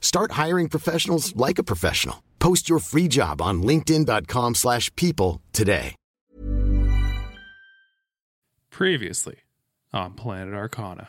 Start hiring professionals like a professional. Post your free job on linkedin.com/people slash people today. Previously on Planet Arcana.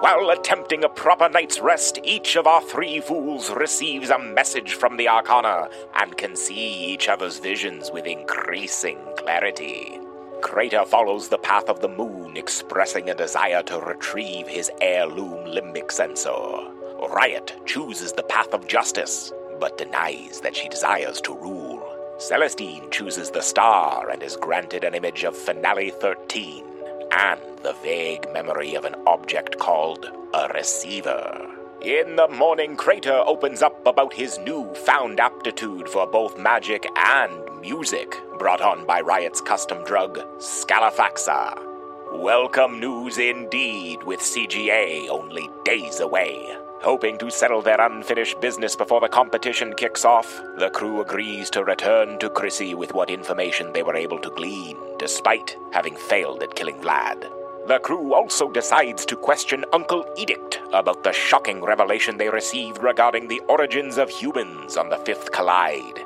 While attempting a proper night's rest, each of our three fools receives a message from the Arcana and can see each other's visions with increasing clarity. Crater follows the path of the moon, expressing a desire to retrieve his heirloom limbic sensor. Rriot chooses the path of justice, but denies that she desires to rule. Celestine chooses the star and is granted an image of Finale 13 and the vague memory of an object called a receiver. In the morning, Crater opens up about his new found aptitude for both magic and music, brought on by Rriot's custom drug, Scalafaxa. Welcome news indeed, with CGA only days away. Hoping to settle their unfinished business before the competition kicks off, the crew agrees to return to Chrissy with what information they were able to glean, despite having failed at killing Vlad. The crew also decides to question Uncle Edict about the shocking revelation they received regarding the origins of humans on the Fifth Collide.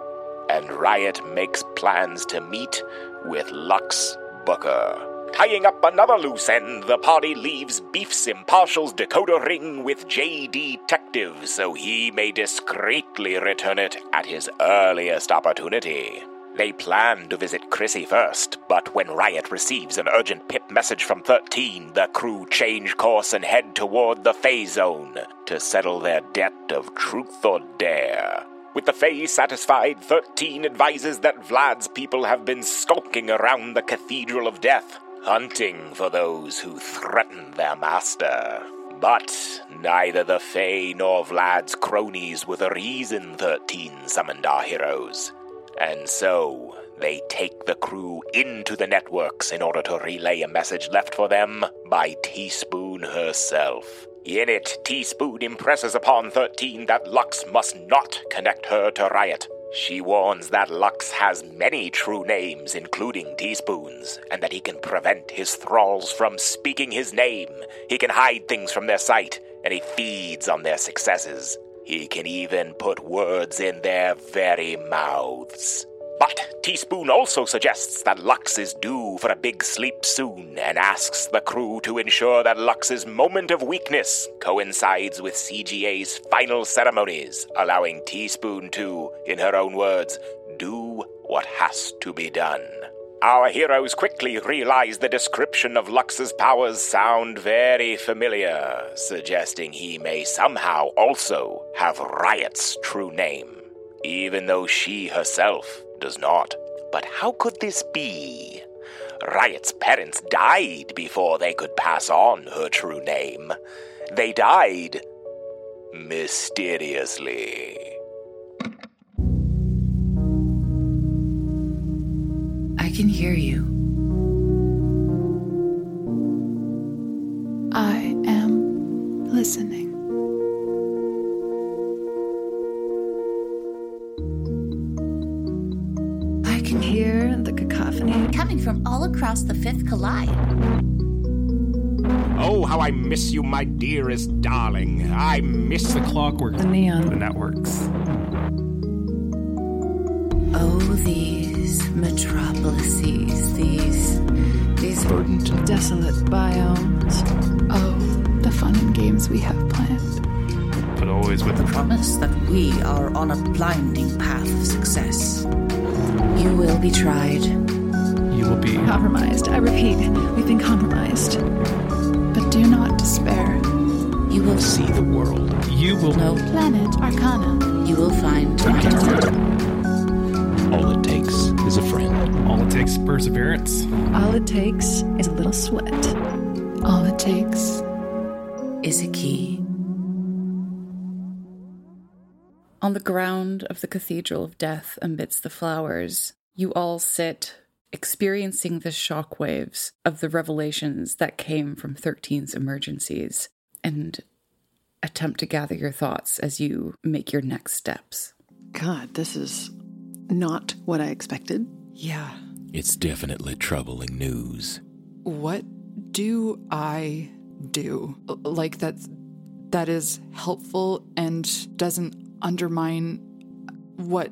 And Rriot makes plans to meet with Lux Booker. Tying up another loose end, the party leaves Beef's Impartial's decoder ring with J. Detective so he may discreetly return it at his earliest opportunity. They plan to visit Chrissy first, but when Rriot receives an urgent pip message from 13, the crew change course and head toward the Fae Zone to settle their debt of truth or dare. With the Fae satisfied, 13 advises that Vlad's people have been skulking around the Cathedral of Death, hunting for those who threaten their master. But neither the Fae nor Vlad's cronies were the reason 13 summoned our heroes. And so, they take the crew into the networks in order to relay a message left for them by Teaspoon herself. In it, Teaspoon impresses upon 13 that Lux must not connect her to Rriot. She warns that Lux has many true names, including Teaspoon's, and that he can prevent his thralls from speaking his name. He can hide things from their sight, and he feeds on their successes. He can even put words in their very mouths. But Teaspoon also suggests that Lux is due for a big sleep soon and asks the crew to ensure that Lux's moment of weakness coincides with CGA's final ceremonies, allowing Teaspoon to, in her own words, do what has to be done. Our heroes quickly realize the description of Lux's powers sound very familiar, suggesting he may somehow also have Rriot's true name, even though she herself does not. But how could this be? Rriot's parents died before they could pass on her true name. They died mysteriously. Can hear you. I am listening. I can hear the cacophony. coming from all across the Fifth Collide. Oh, how I miss you, my dearest darling. I miss The clockwork, The neon. the networks. Oh, these metropolises, these. these. Verdant. Desolate biomes. Oh, the fun and games we have planned. But always with the Promise that we are on a blinding path of success. You will be tried. you will be Compromised. I repeat, we've been compromised. But do not despair. You will See the world. you will know. Planet Arcana. You will find. All it takes is a friend. all it takes is perseverance. All it takes is a little sweat. All it takes Is a key. On the ground of the Cathedral of Death amidst the flowers, you all sit, experiencing the shockwaves of the revelations that came from 13's emergencies, and attempt to gather your thoughts as you make your next steps. God, this is not what I expected. Yeah. It's definitely troubling news. What do I do? Like that that is helpful and doesn't undermine what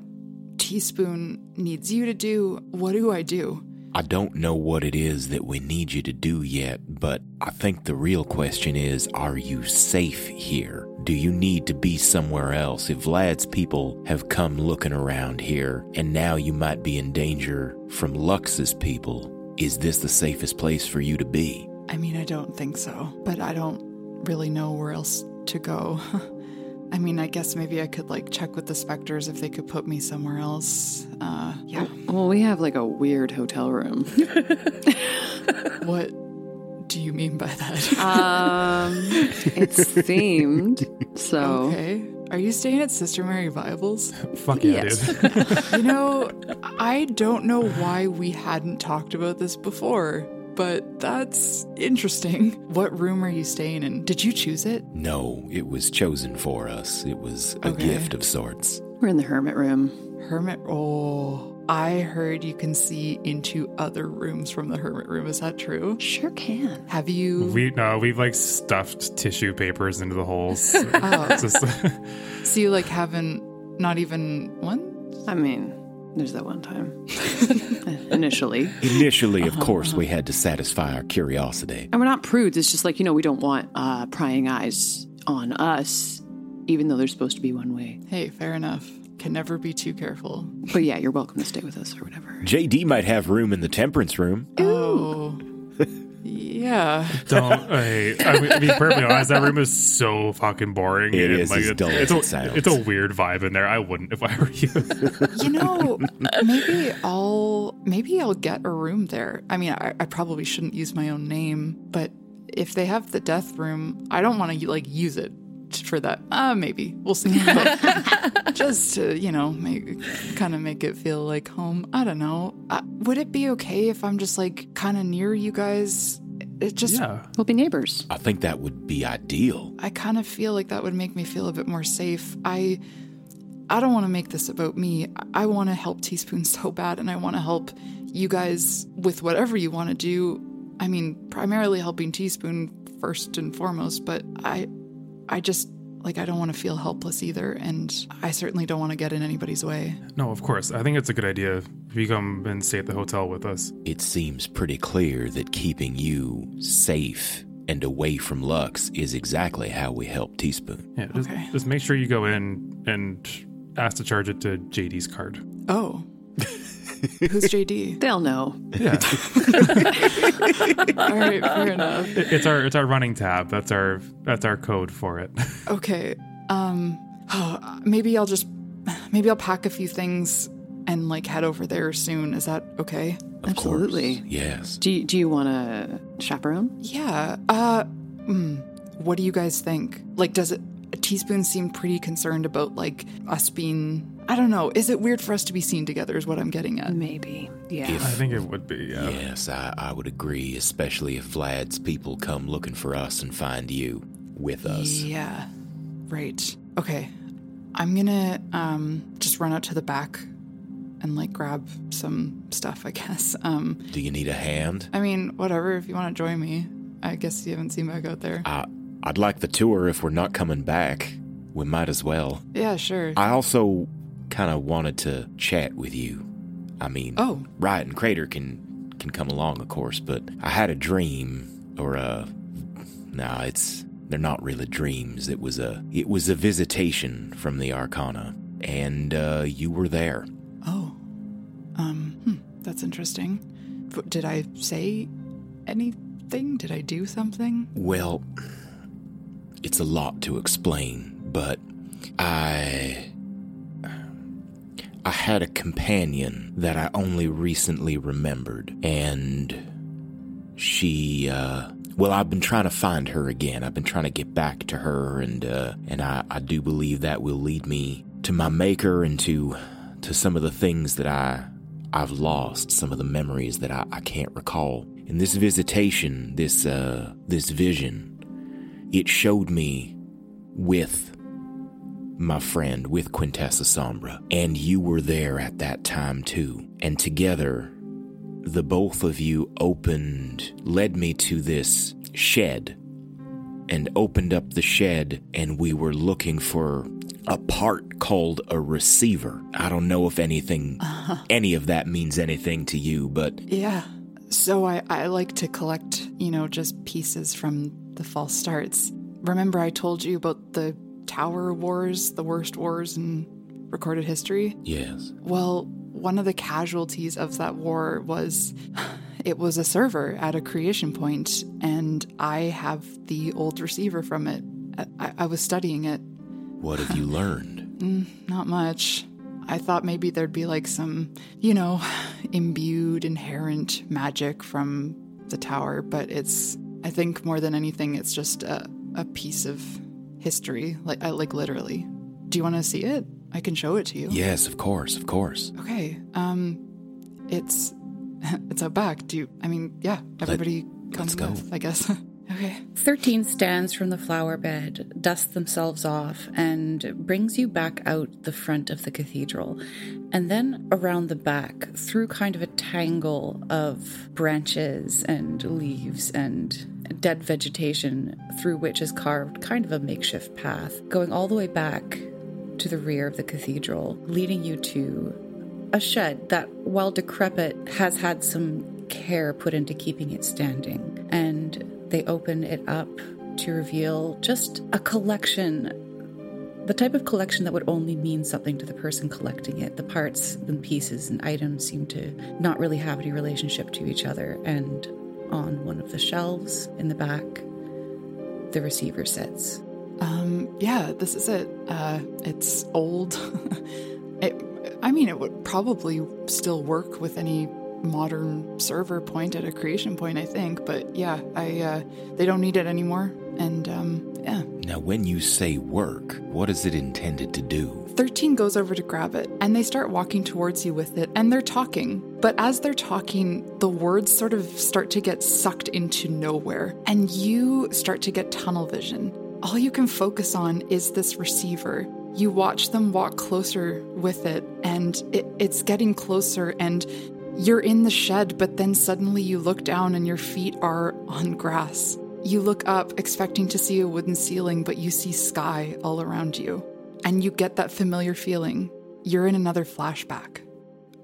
Teaspoon needs you to do. What do I do? I don't know what it is that we need you to do yet, but I think the real question is are you safe here? Do you need to be somewhere else? If Vlad's people have come looking around here and now you might be in danger from Lux's people, is this the safest place for you to be? I mean, I don't think so, but I don't really know where else to go. I mean, I guess maybe I could like check with the specters if they could put me somewhere else. Uh, yeah. Well, we have like a weird hotel room. What do you mean by that? um, it's themed, so Okay. Are you staying at Sister Mary Bibles? Fuck yeah, Yes. dude. you know, I don't know why we hadn't talked about this before, but that's interesting. What room are you staying in? Did you choose it? No, it was chosen for us. It was a Okay. gift of sorts. we're in the hermit room. Hermit. Oh, I heard you can see into other rooms from the hermit room. Is that true? Sure can. Have you? We no, we've like stuffed tissue papers into the holes. Oh. It's just- so you like haven't not even one? I mean, there's that one time. Initially. Initially, of course, we had to satisfy our curiosity. And we're not prudes. It's just like, you know, we don't want uh, prying eyes on us, even though they're supposed to be one way. Hey, fair enough. Can never be too careful. But yeah, you're welcome to stay with us or whatever. JD might have room in the temperance room. Oh, yeah. don't. Hey, I mean, to be perfectly honest, that room is so fucking boring. It and, is like, as it- dull it's as a. It's a weird vibe in there. I wouldn't if I were you. You know, maybe I'll maybe I'll get a room there. I mean, I, I probably shouldn't use my own name, but if they have the death room, I don't want to like use it for that. Uh, maybe we'll see. Just to you know, make kind of make it feel like home. I don't know. Uh, would it be okay if I'm just like kind of near you guys? It just yeah. We'll be neighbors. I think that would be ideal. I kind of feel like that would make me feel a bit more safe. I I don't want to make this about me. I want to help Teaspoon so bad and I want to help you guys with whatever you want to do. I mean, primarily helping Teaspoon first and foremost, but I I just like I don't want to feel helpless either and I certainly don't want to get in anybody's way. No, of course. I think it's a good idea if you come and stay at the hotel with us. It seems pretty clear that keeping you safe and away from Lux is exactly how we help Teaspoon. Yeah, just, Okay. just make sure you go in and ask to charge it to JD's card. Oh. Who's JD? They'll know. Yeah, All right, fair enough. It's our it's our running tab. That's our that's our code for it. Okay. Um oh, maybe I'll just maybe I'll pack a few things and like head over there soon. Is that okay? Of Absolutely. Course. Yes. Do you, do you want to chaperone? Yeah. Uh mm, what do you guys think? Like does it Teaspoon seem pretty concerned about like us being I don't know. Is it weird for us to be seen together is what I'm getting at. Maybe. Yeah. I think it would be. Yeah. Yes, I, I would agree, especially if Vlad's people come looking for us and find you with us. Yeah. Right. Okay. I'm gonna um just run out to the back and like grab some stuff, I guess. Um Do you need a hand? I mean, whatever, if you want to join me. I guess you haven't seen back out there. I, I'd like the tour if we're not coming back. We might as well. Yeah, sure. I also kind of wanted to chat with you. I mean, Oh. Rriot and Crater can can come along, of course, but I had a dream, or a. No, it's they're not really dreams. It was a it was a visitation from the Arcana, and uh, you were there. Oh. Um, hmm, that's interesting. Did I say anything? Did I do something? Well, it's a lot to explain, but I. I had a companion that I only recently remembered, and she, uh. Well, I've been trying to find her again. I've been trying to get back to her, and, uh. And I, I do believe that will lead me to my maker and to to some of the things that I I've lost, some of the memories that I, I can't recall. In this visitation, this uh this vision, it showed me with my friend, with Quintessa Sombra, and you were there at that time too. And together, the both of you opened, led me to this shed and opened up the shed, and we were looking for a part called a receiver. I don't know if anything, uh-huh. any of that means anything to you, but. Yeah. So I, I like to collect, you know, just pieces from the false starts. Remember, I told you about the Tower Wars, the worst wars in recorded history? Yes. Well, one of the casualties of that war was it was a server at a creation point, and I have the old receiver from it. I, I was studying it. What have you learned? mm, not much. I thought maybe there'd be like some, you know, imbued inherent magic from the tower, but it's, I think more than anything, it's just a, a piece of history, like, like literally. Do you want to see it? I can show it to you. Yes, of course, of course. Okay. Um, it's it's out back. Do you? I mean, yeah. Everybody Let, comes go. With, I guess. okay. Thirteen stands from the flower bed, dust themselves off, and brings you back out the front of the cathedral, and then around the back through kind of a tangle of branches and leaves and dead vegetation through which is carved kind of a makeshift path, going all the way back to the rear of the cathedral, leading you to a shed that, while decrepit, has had some care put into keeping it standing. And they open it up to reveal just a collection. The type of collection that would only mean something to the person collecting it. The parts and pieces and items seem to not really have any relationship to each other. And on one of the shelves in the back, the receiver sits. Um, yeah, this is it. Uh, it's old. it, I mean, it would probably still work with any modern server point at a creation point, I think. But yeah, I uh, they don't need it anymore, and um, yeah. Now, when you say work, what is it intended to do? 13 goes over to grab it, and they start walking towards you with it, and they're talking. But as they're talking, the words sort of start to get sucked into nowhere, and you start to get tunnel vision all you can focus on is this receiver. You watch them walk closer with it, and it, it's getting closer, and you're in the shed, but then suddenly you look down and your feet are on grass. You look up, expecting to see a wooden ceiling, but you see sky all around you. And you get that familiar feeling. You're in another flashback.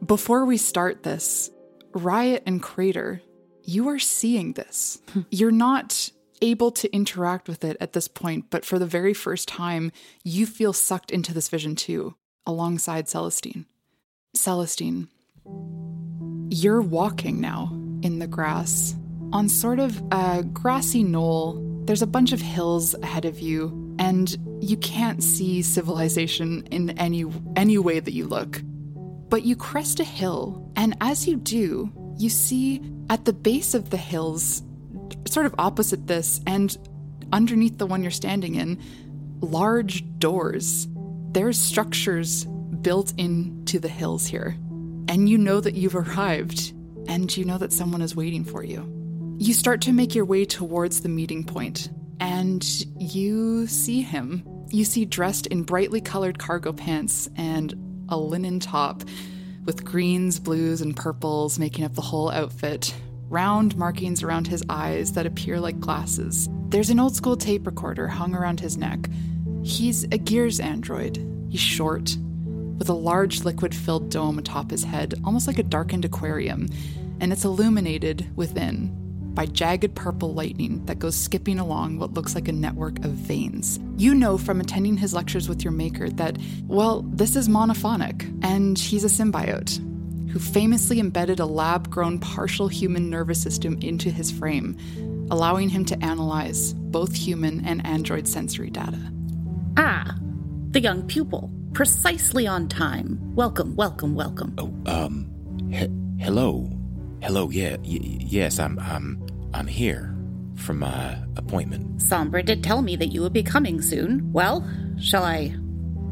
Before we start this, Rriot and Crater, you are seeing this. You're not able to interact with it at this point, but for the very first time, you feel sucked into this vision too, alongside Celestine. Celestine, you're walking now in the grass on sort of a grassy knoll. There's a bunch of hills ahead of you, and you can't see civilization in any any way that you look. But you crest a hill, and as you do, you see at the base of the hills sort of opposite this, and underneath the one you're standing in, large doors. There's structures built into the hills here. And you know that you've arrived, and you know that someone is waiting for you. You start to make your way towards the meeting point, and you see him. You see dressed in brightly colored cargo pants and a linen top with greens, blues, and purples making up the whole outfit, round markings around his eyes that appear like glasses. There's an old school tape recorder hung around his neck. He's a Gears android. He's short, with a large liquid filled dome atop his head, almost like a darkened aquarium, and it's illuminated within by jagged purple lightning that goes skipping along what looks like a network of veins. You know from attending his lectures with your maker that, well, this is monophonic, and he's a symbiote who famously embedded a lab grown partial human nervous system into his frame, allowing him to analyze both human and android sensory data. Ah, the young pupil. Precisely on time. Welcome, welcome, welcome. Oh, um, he- hello. Hello, yeah, y- yes, I'm, I'm, I'm here for my appointment. Sombra did tell me that you would be coming soon. Well, shall I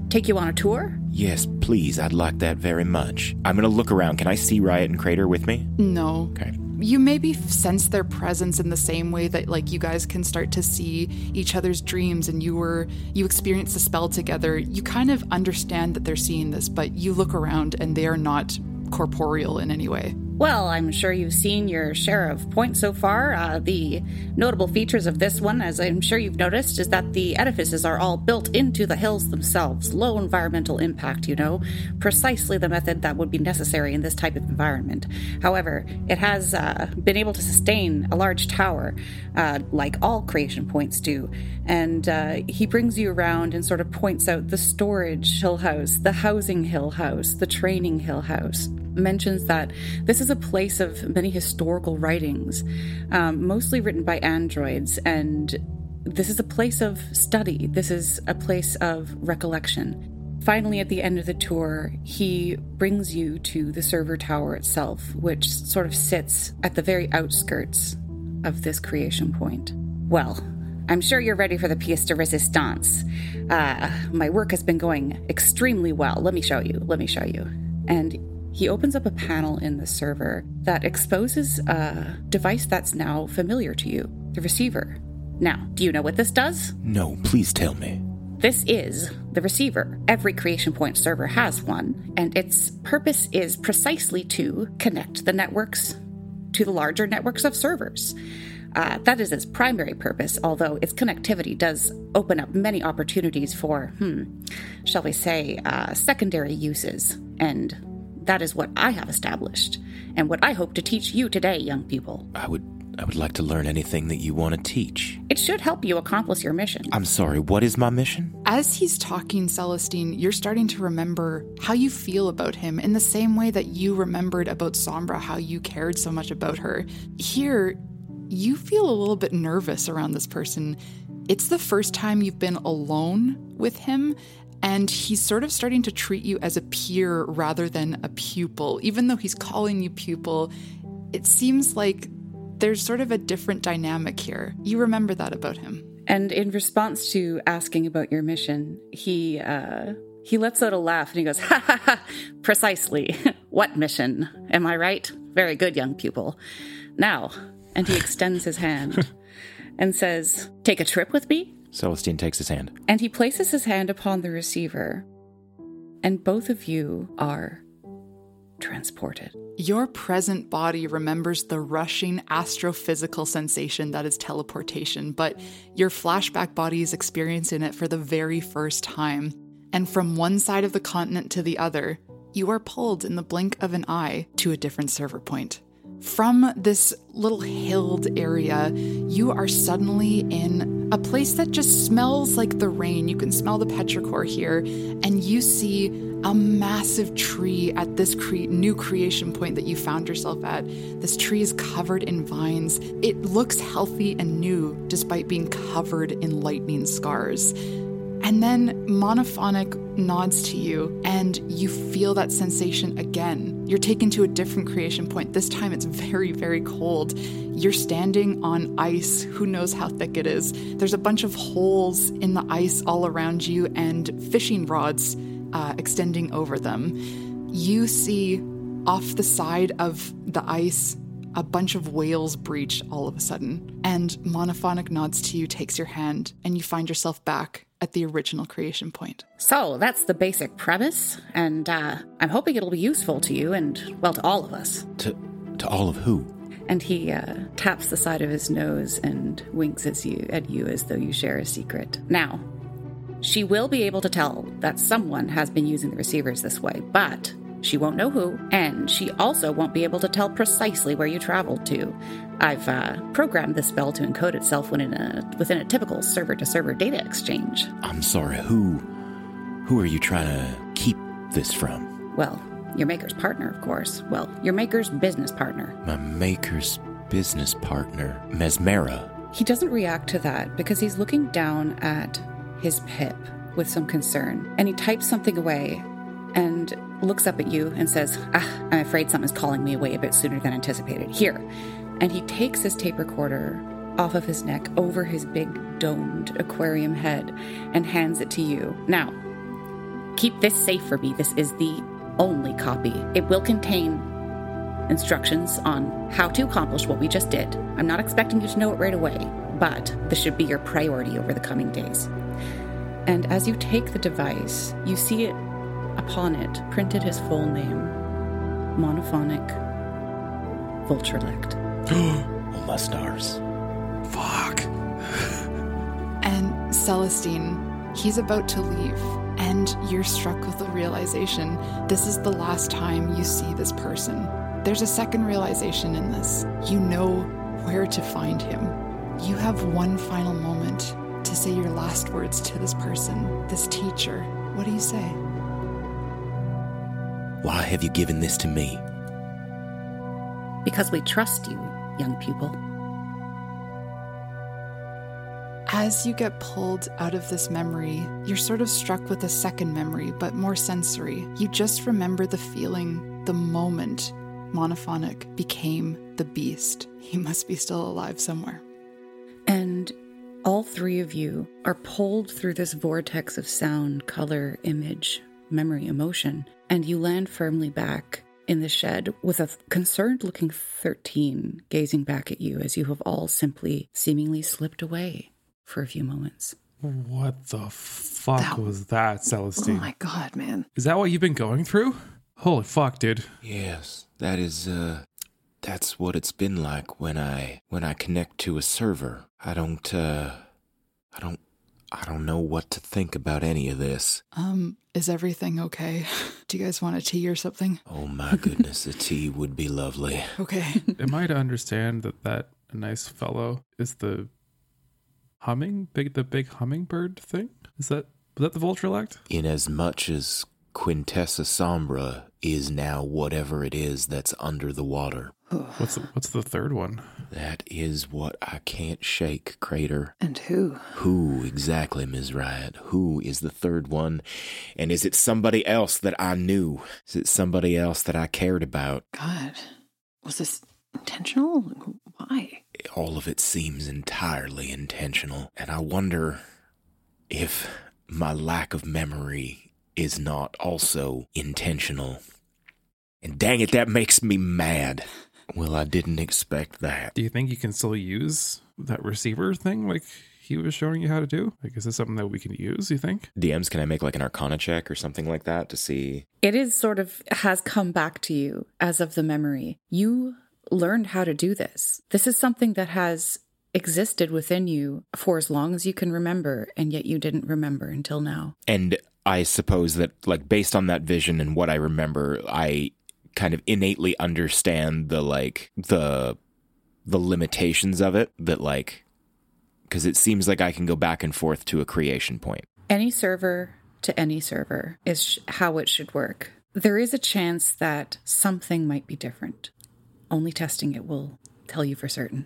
take you on a tour? Yes, please. I'd like that very much. I'm gonna look around. Can I see Rriot and Crater with me? No. Okay. You maybe sense their presence in the same way that like you guys can start to see each other's dreams and you were you experience the spell together. You kind of understand that they're seeing this, but you look around and they are not corporeal in any way. Well, I'm sure you've seen your share of points so far. Uh, the notable features of this one, as I'm sure you've noticed, is that the edifices are all built into the hills themselves. Low environmental impact, you know, precisely the method that would be necessary in this type of environment. However, it has uh, been able to sustain a large tower, uh, like all creation points do. And uh, he brings you around and sort of points out the storage hill house, the housing hill house, the training hill house mentions that this is a place of many historical writings, um, mostly written by androids, and this is a place of study. This is a place of recollection. Finally, at the end of the tour, he brings you to the server tower itself, which sort of sits at the very outskirts of this creation point. Well, I'm sure you're ready for the pièce de résistance. Uh, my work has been going extremely well. Let me show you. Let me show you. And he opens up a panel in the server that exposes a device that's now familiar to you the receiver. Now, do you know what this does? No, please tell me. This is the receiver. Every Creation Point server has one, and its purpose is precisely to connect the networks to the larger networks of servers. Uh, that is its primary purpose, although its connectivity does open up many opportunities for, hmm, shall we say, uh, secondary uses and that is what I have established, and what I hope to teach you today, young people. I would I would like to learn anything that you want to teach. It should help you accomplish your mission. I'm sorry, what is my mission? As he's talking, Celestine, you're starting to remember how you feel about him in the same way that you remembered about Sombra, how you cared so much about her. Here, you feel a little bit nervous around this person. It's the first time you've been alone with him, and he's sort of starting to treat you as a peer rather than a pupil. Even though he's calling you pupil, it seems like there's sort of a different dynamic here. You remember that about him. And in response to asking about your mission, he uh, he lets out a laugh and he goes, "Ha ha ha! Precisely. what mission? Am I right? Very good, young pupil. Now." And he extends his hand and says, "Take a trip with me." Celestine takes his hand. And he places his hand upon the receiver, and both of you are transported. Your present body remembers the rushing astrophysical sensation that is teleportation, but your flashback body is experiencing it for the very first time. And from one side of the continent to the other, you are pulled in the blink of an eye to a different server point. From this little hilled area, you are suddenly in a place that just smells like the rain. You can smell the petrichor here, and you see a massive tree at this cre- new creation point that you found yourself at. This tree is covered in vines. It looks healthy and new despite being covered in lightning scars. And then Monophonic nods to you, and you feel that sensation again. You're taken to a different creation point. This time it's very, very cold. You're standing on ice. Who knows how thick it is? There's a bunch of holes in the ice all around you, and fishing rods uh, extending over them. You see off the side of the ice a bunch of whales breach all of a sudden. And Monophonic nods to you, takes your hand, and you find yourself back at the original creation point. So that's the basic premise, and uh, I'm hoping it'll be useful to you and, well, to all of us. To, to all of who? And he uh, taps the side of his nose and winks at you, at you as though you share a secret. Now, she will be able to tell that someone has been using the receivers this way, but she won't know who, and she also won't be able to tell precisely where you traveled to. I've uh, programmed this spell to encode itself within a, within a typical server-to-server data exchange. I'm sorry, who who are you trying to keep this from? Well, your maker's partner, of course. Well, your maker's business partner. My maker's business partner, Mesmera. He doesn't react to that because he's looking down at his pip with some concern, and he types something away and looks up at you and says, Ah, I'm afraid something's calling me away a bit sooner than anticipated. Here. And he takes his tape recorder off of his neck over his big domed aquarium head and hands it to you. Now, keep this safe for me. This is the only copy. It will contain instructions on how to accomplish what we just did. I'm not expecting you to know it right away, but this should be your priority over the coming days. And as you take the device, you see it upon it printed his full name monophonic Vulturelect. oh, my stars. Fuck. And Celestine, he's about to leave, and you're struck with the realization this is the last time you see this person. There's a second realization in this. You know where to find him. You have one final moment to say your last words to this person, this teacher. What do you say? Why have you given this to me? Because we trust you, young pupil. As you get pulled out of this memory, you're sort of struck with a second memory, but more sensory. You just remember the feeling, the moment Monophonic became the beast. He must be still alive somewhere. And all three of you are pulled through this vortex of sound, color, image, memory, emotion, and you land firmly back in the shed with a concerned looking 13 gazing back at you as you have all simply seemingly slipped away for a few moments. What the fuck That- was that, Celestine? Oh my god, man. Is that what you've been going through? Holy fuck, dude. Yes, that is uh that's what it's been like when I when I connect to a server. I don't uh I don't I don't know what to think about any of this. Um, is everything okay? Do you guys want a tea or something? Oh my goodness, a tea would be lovely. Okay. Am I to understand that that nice fellow is the humming big the big hummingbird thing? Is that was that the vulture Vulturelect? In as much as Quintessa Sombra is now whatever it is that's under the water. What's the, what's the third one? That is what I can't shake, Crater. And who? Who exactly, Ms. Rriot? Who is the third one? And is it somebody else that I knew? Is it somebody else that I cared about? God. Was this intentional? Why? All of it seems entirely intentional, and I wonder if my lack of memory is not also intentional. And dang it, that makes me mad. Well, I didn't expect that. Do you think you can still use that receiver thing like he was showing you how to do? Like is this something that we can use, you think? DMs, can I make like an arcana check or something like that to see? It is sort of has come back to you as of the memory. You learned how to do this. This is something that has existed within you for as long as you can remember, and yet you didn't remember until now. And I suppose that, like, based on that vision and what I remember, I kind of innately understand the like the the limitations of it. That like, because it seems like I can go back and forth to a creation point. Any server to any server is sh- how it should work. There is a chance that something might be different. Only testing it will tell you for certain.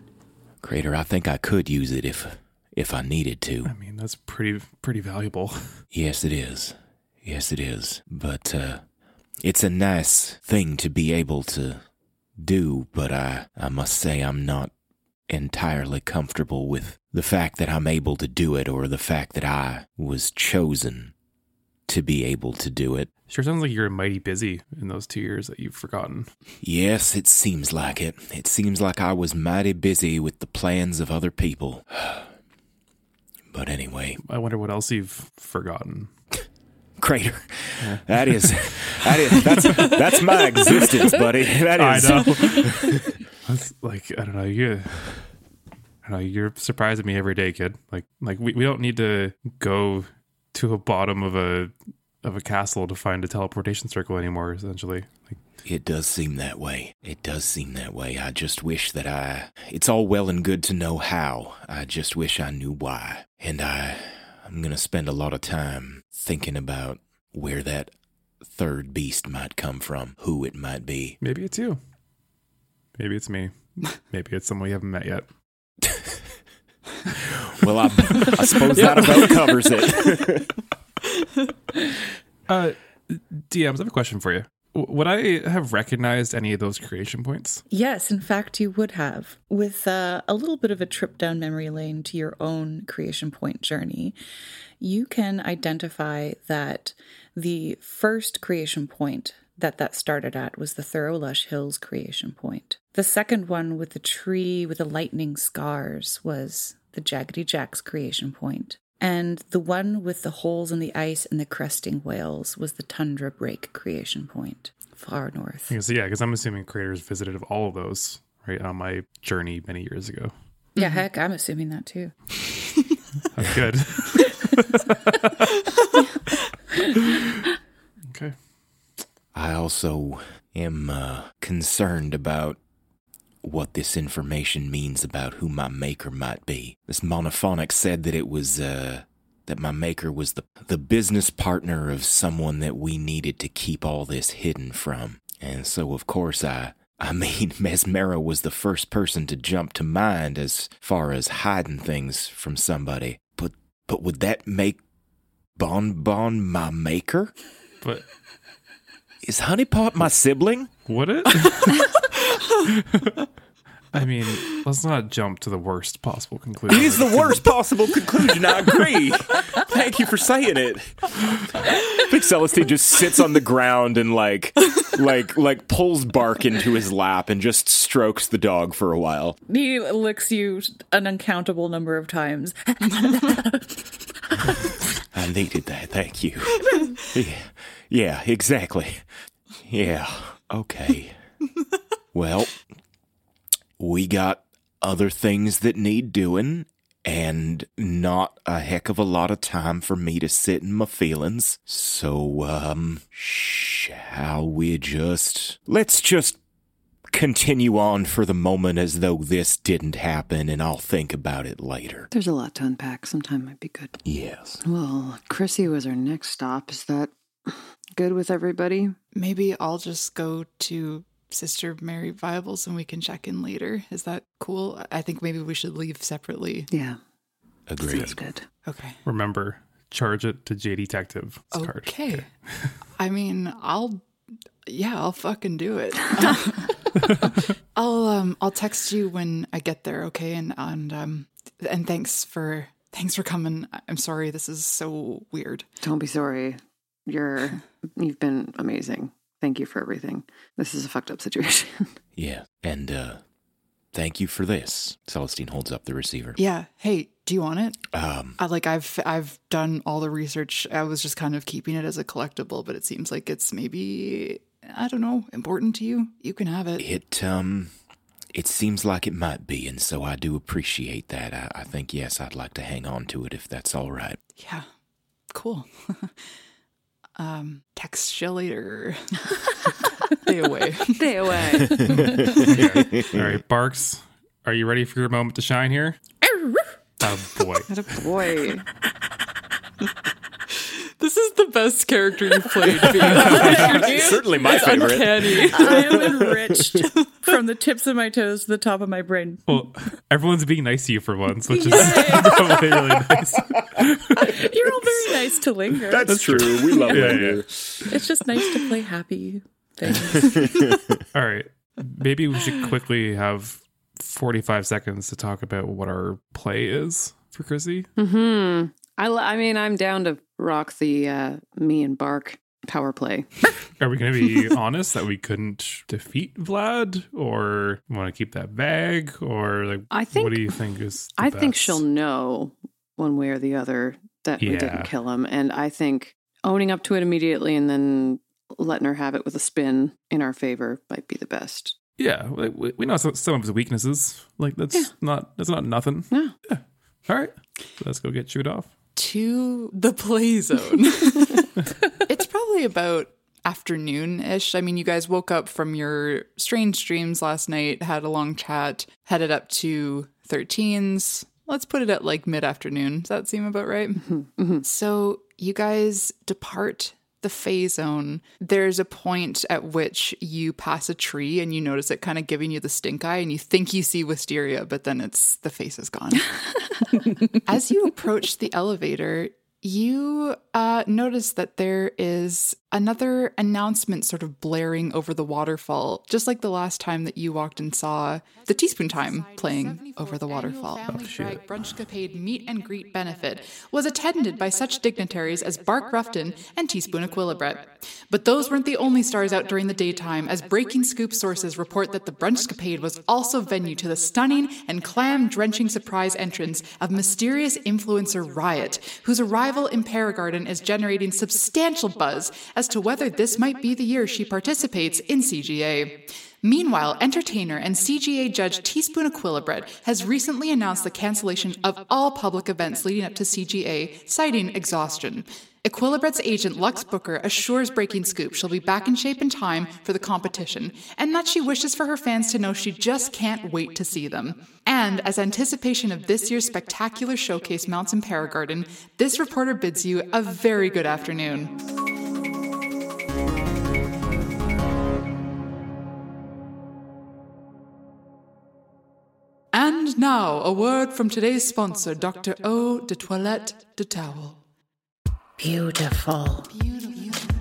Crater, I think I could use it if if I needed to. I mean, that's pretty pretty valuable. Yes, it is. Yes, it is. But uh, it's a nice thing to be able to do. But I I must say I'm not entirely comfortable with the fact that I'm able to do it, or the fact that I was chosen to be able to do it. Sure sounds like you're mighty busy in those two years that you've forgotten. Yes, it seems like it. It seems like I was mighty busy with the plans of other people. But anyway, I wonder what else you've forgotten. Crater. That is, that is that's that's my existence, buddy. That I know. That's like I don't know. You, I don't know. You're surprising me every day, kid. Like like we, we don't need to go to a bottom of a of a castle to find a teleportation circle anymore. Essentially, like It does seem that way. It does seem that way. I just wish that I. It's all well and good to know how. I just wish I knew why. And I. I'm gonna spend a lot of time thinking about where that third beast might come from, who it might be. maybe it's you. Maybe it's me. Maybe it's someone we haven't met yet. Well, I, I suppose that about covers it. Uh, DMs, I have a question for you. Would I have recognized any of those creation points? Yes, in fact, you would have. With uh, a little bit of a trip down memory lane to your own creation point journey, You can identify that the first creation point that that started at was the Thorough Lush Hills creation point. The second one with the tree with the lightning scars was the Jaggedy Jack's creation point. And the one with the holes in the ice and the cresting whales was the Tundra Break creation point, far north. Yeah, so yeah, because I'm assuming creators visited of all of those right on my journey many years ago. Yeah, mm-hmm. heck, I'm assuming that too. That's good. okay. I also am uh, concerned about what this information means about who my maker might be. This monophonic said that it was uh, that my maker was the the business partner of someone that we needed to keep all this hidden from. And so of course I I mean Mesmera was the first person to jump to mind as far as hiding things from somebody. But but would that make Bon Bon my maker? But is Honeypot my sibling? Would it? I mean, let's not jump to the worst possible conclusion. It is the worst possible conclusion. I agree. Thank you for saying it. I think Celestine just sits on the ground and like, like, like pulls bark into his lap and just strokes the dog for a while. He licks you an uncountable number of times. I needed that. Thank you. Yeah, yeah exactly. Yeah. Okay. Well, we got other things that need doing and not a heck of a lot of time for me to sit in my feelings. So, um, shall we just. Let's just continue on for the moment as though this didn't happen and I'll think about it later. There's a lot to unpack. Sometime might be good. Yes. Well, Chrissy was our next stop. Is that good with everybody? Maybe I'll just go to Sister Mary Viables and we can check in later. Is that cool? I think maybe we should leave separately. Yeah. Agreed. Sounds good. Okay. Remember, charge it to J Detective. Card. Okay. I mean, I'll yeah, I'll fucking do it. I'll um I'll text you when I get there, okay? And and um and thanks for thanks for coming. I'm sorry this is so weird. Don't be sorry. You're you've been amazing. Thank you for everything. This is a fucked up situation. Yeah. And, uh, thank you for this. Celestine holds up the receiver. Yeah. Hey, do you want it? Um, I, like I've I've done all the research. I was just kind of keeping it as a collectible, but it seems like it's maybe I don't know, important to you. You can have it. It, um, it seems like it might be, and so I do appreciate that. I, I think, yes, I'd like to hang on to it if that's all right. Yeah. Cool. um, text you later. Stay away. Stay away. Okay. All right, Barks, are you ready for your moment to shine here? Oh boy. a boy. This is the best character you've played. Being Certainly my It's favorite. uncanny. I am enriched from the tips of my toes to the top of my brain. Well, everyone's being nice to you for once, which is probably really nice. You're all very nice to linger. That's, true. We love Yeah, it. yeah. it's just nice to play happy things. All right. Maybe we should quickly have 45 seconds to talk about what our play is for Chrissy. Hmm. I, mean, I'm down to rock the uh, me and Bark power play. Are we going to be honest that we couldn't defeat Vlad or want to keep that vague or like I think- what do you think is I think she'll know one way or the other that we didn't kill him. And I think owning up to it immediately and then letting her have it with a spin in our favor might be the best. Yeah, we, we know some, of his weaknesses. Like that's not that's not nothing. Yeah. All right. So let's go get chewed off. To the play zone. it's probably about afternoon ish. I mean, you guys woke up from your strange dreams last night, had a long chat, headed up to 13s. Let's put it at like mid afternoon. Does that seem about right? Mm-hmm. So you guys depart the Fae zone. There's a point at which you pass a tree and you notice it kind of giving you the stink eye, and you think you see wisteria, but then it's the face is gone. As you approach the elevator, you uh, uh, notice that there is another announcement sort of blaring over the waterfall, just like the last time that you walked and saw the teaspoon time playing over the waterfall. Oh, Family Drag Brunchcapade Meet and Greet Benefit was attended by such dignitaries as Bark Ruffton and Teaspoon Equilibret. But those weren't the only stars out during the daytime, as Breaking Scoop sources report that the Brunchcapade was also venue to the stunning and clam drenching surprise entrance of mysterious influencer Rriot, whose arrival in Paragarden is generating substantial buzz as to whether this might be the year she participates in CGA. Meanwhile, entertainer and CGA judge Teaspoon Equilibret has recently announced the cancellation of all public events leading up to CGA, citing exhaustion. Equilibret's agent Lux Booker assures Breaking Scoop she'll be back in shape in time for the competition, and that she wishes for her fans to know she just can't wait to see them. And as anticipation of this year's spectacular showcase mounts in Paragarden, this reporter bids you a very good afternoon. And now, a word from today's sponsor, Dr. O de Toilette de Towel. Beautiful.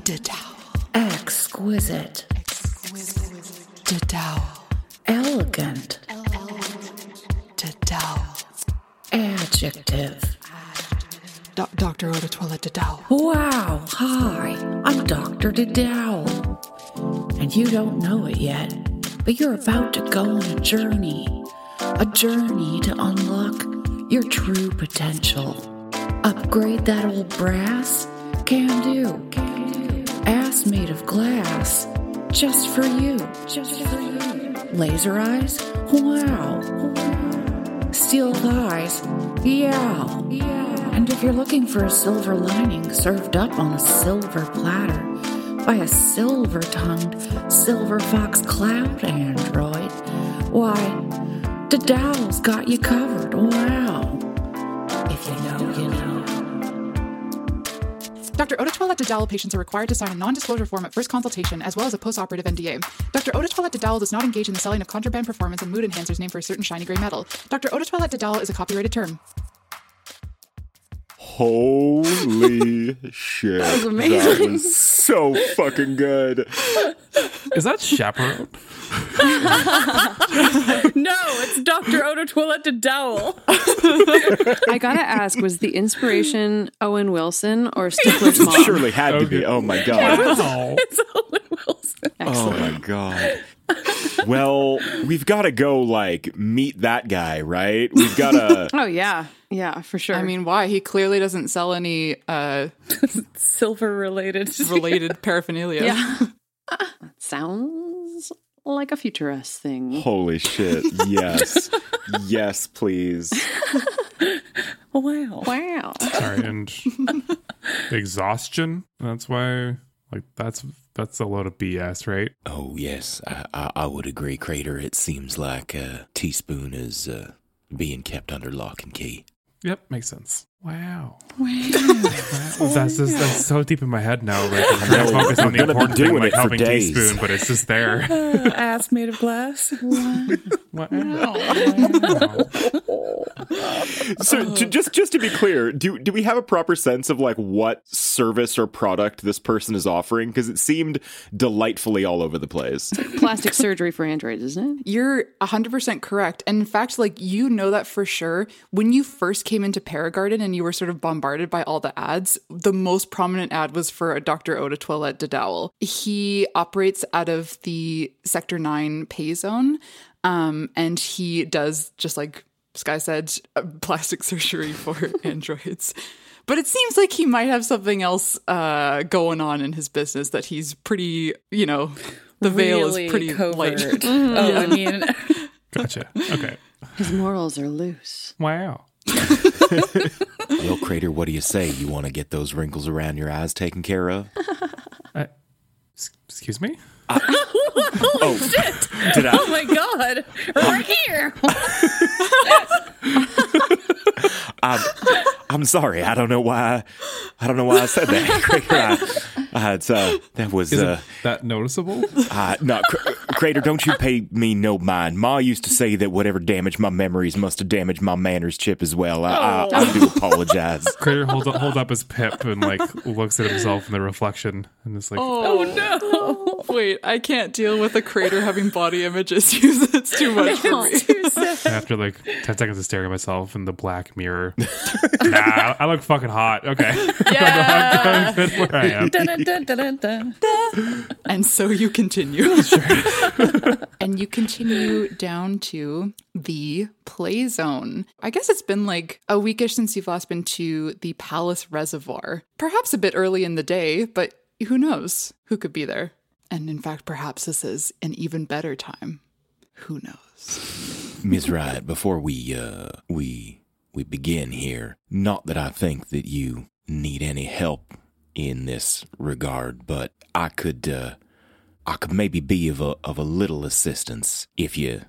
Towel. Exquisite. De Elegant. De Adjective. Do- Dr. O de Toilette de Wow. Hi, I'm Dr. DeDowell. And you don't know it yet, but you're about to go on a journey. A journey to unlock your true potential. Upgrade that old brass? Can do. Ass made of glass. Just for you. Just for you. Laser eyes? Wow. Steel thighs? Yeah. Yeah. And if you're looking for a silver lining served up on a silver platter by a silver tongued silver fox cloud android, why, the Dowell's got you covered. Wow. If you know, you. Dr. De Dowell patients are required to sign a non-disclosure form at first consultation as well as a post-operative NDA. Dr. De Dowell does not engage in the selling of contraband performance and mood enhancers named for a certain shiny gray metal. Dr. De Dowell is a copyrighted term. Holy shit. That was amazing. That was so fucking good. Is that chaperone? no, it's Dr. Odo Toilette de Dowel. I gotta ask, was the inspiration Owen Wilson or Stifler's mom? Surely had to be. Oh my god. it's Owen Wilson. Oh my god. Well, we've got to go like meet that guy, right? We've got to Oh yeah, yeah, for sure. I mean, why? He clearly doesn't sell any uh, Silver related. related paraphernalia. yeah, sounds like a future us thing. Holy shit. Yes. yes, please. Wow. Wow. Sorry, and exhaustion. That's why, like, that's that's a lot of BS, right? Oh, yes, I, I, I would agree, Crater. It seems like uh, Teaspoon is uh, being kept under lock and key. Yep, makes sense. Wow. That's just that's so deep in my head now. Like, I'm trying to focus on the gonna be important thing, like it for helping days. teaspoon, but it's just there. Uh, ass made of glass. Wow. So to, just just to be clear, do do we have a proper sense of like what service or product this person is offering because it seemed delightfully all over the place. Plastic surgery for androids, isn't it? You're 100% correct. And in fact, like you know that for sure. When you first came into Paragarden and you were sort of bombarded by all the ads, the most prominent ad was for a Dr. Oda Toilette de Dowell. He operates out of the Sector 9 Fae zone. Um, and he does just like Sky said, uh, plastic surgery for androids. But it seems like he might have something else uh, going on in his business that he's pretty, you know, the veil Really is pretty covert. light. Oh, I mean, Gotcha. Okay. His morals are loose. Wow. Well, Crater, what do you say? You want to get those wrinkles around your eyes taken care of? Excuse me. Oh, did I? oh my god, right um. here. I'm, um, I'm sorry. I don't know why. I don't know why I said that. Crater, I, Uh, it's, uh, that was Is uh, that noticeable? uh, no, Cr- Crater. Don't you pay me no mind. Ma used to say that whatever damaged my memories must have damaged my manners chip as well. I, I, I do apologize. Crater holds up, holds up his pip and like looks at himself in the reflection and is like, Oh, no. Wait, I can't deal with a crater having body images. It's too much for me. after like 10 seconds of staring at myself in the black mirror. nah, I look fucking hot. Okay. I'm where I am. Dun, dun, dun, dun, dun, dun. And so you continue. and you continue down to the play zone. I guess it's been like a weekish since you've last been to the Palace Reservoir. Perhaps a bit early in the day, but who knows who could be there? And in fact, perhaps this is an even better time. Who knows? Ms. Rriot, before we uh we we begin here, not that I think that you need any help in this regard, but I could uh I could maybe be of a of a little assistance if you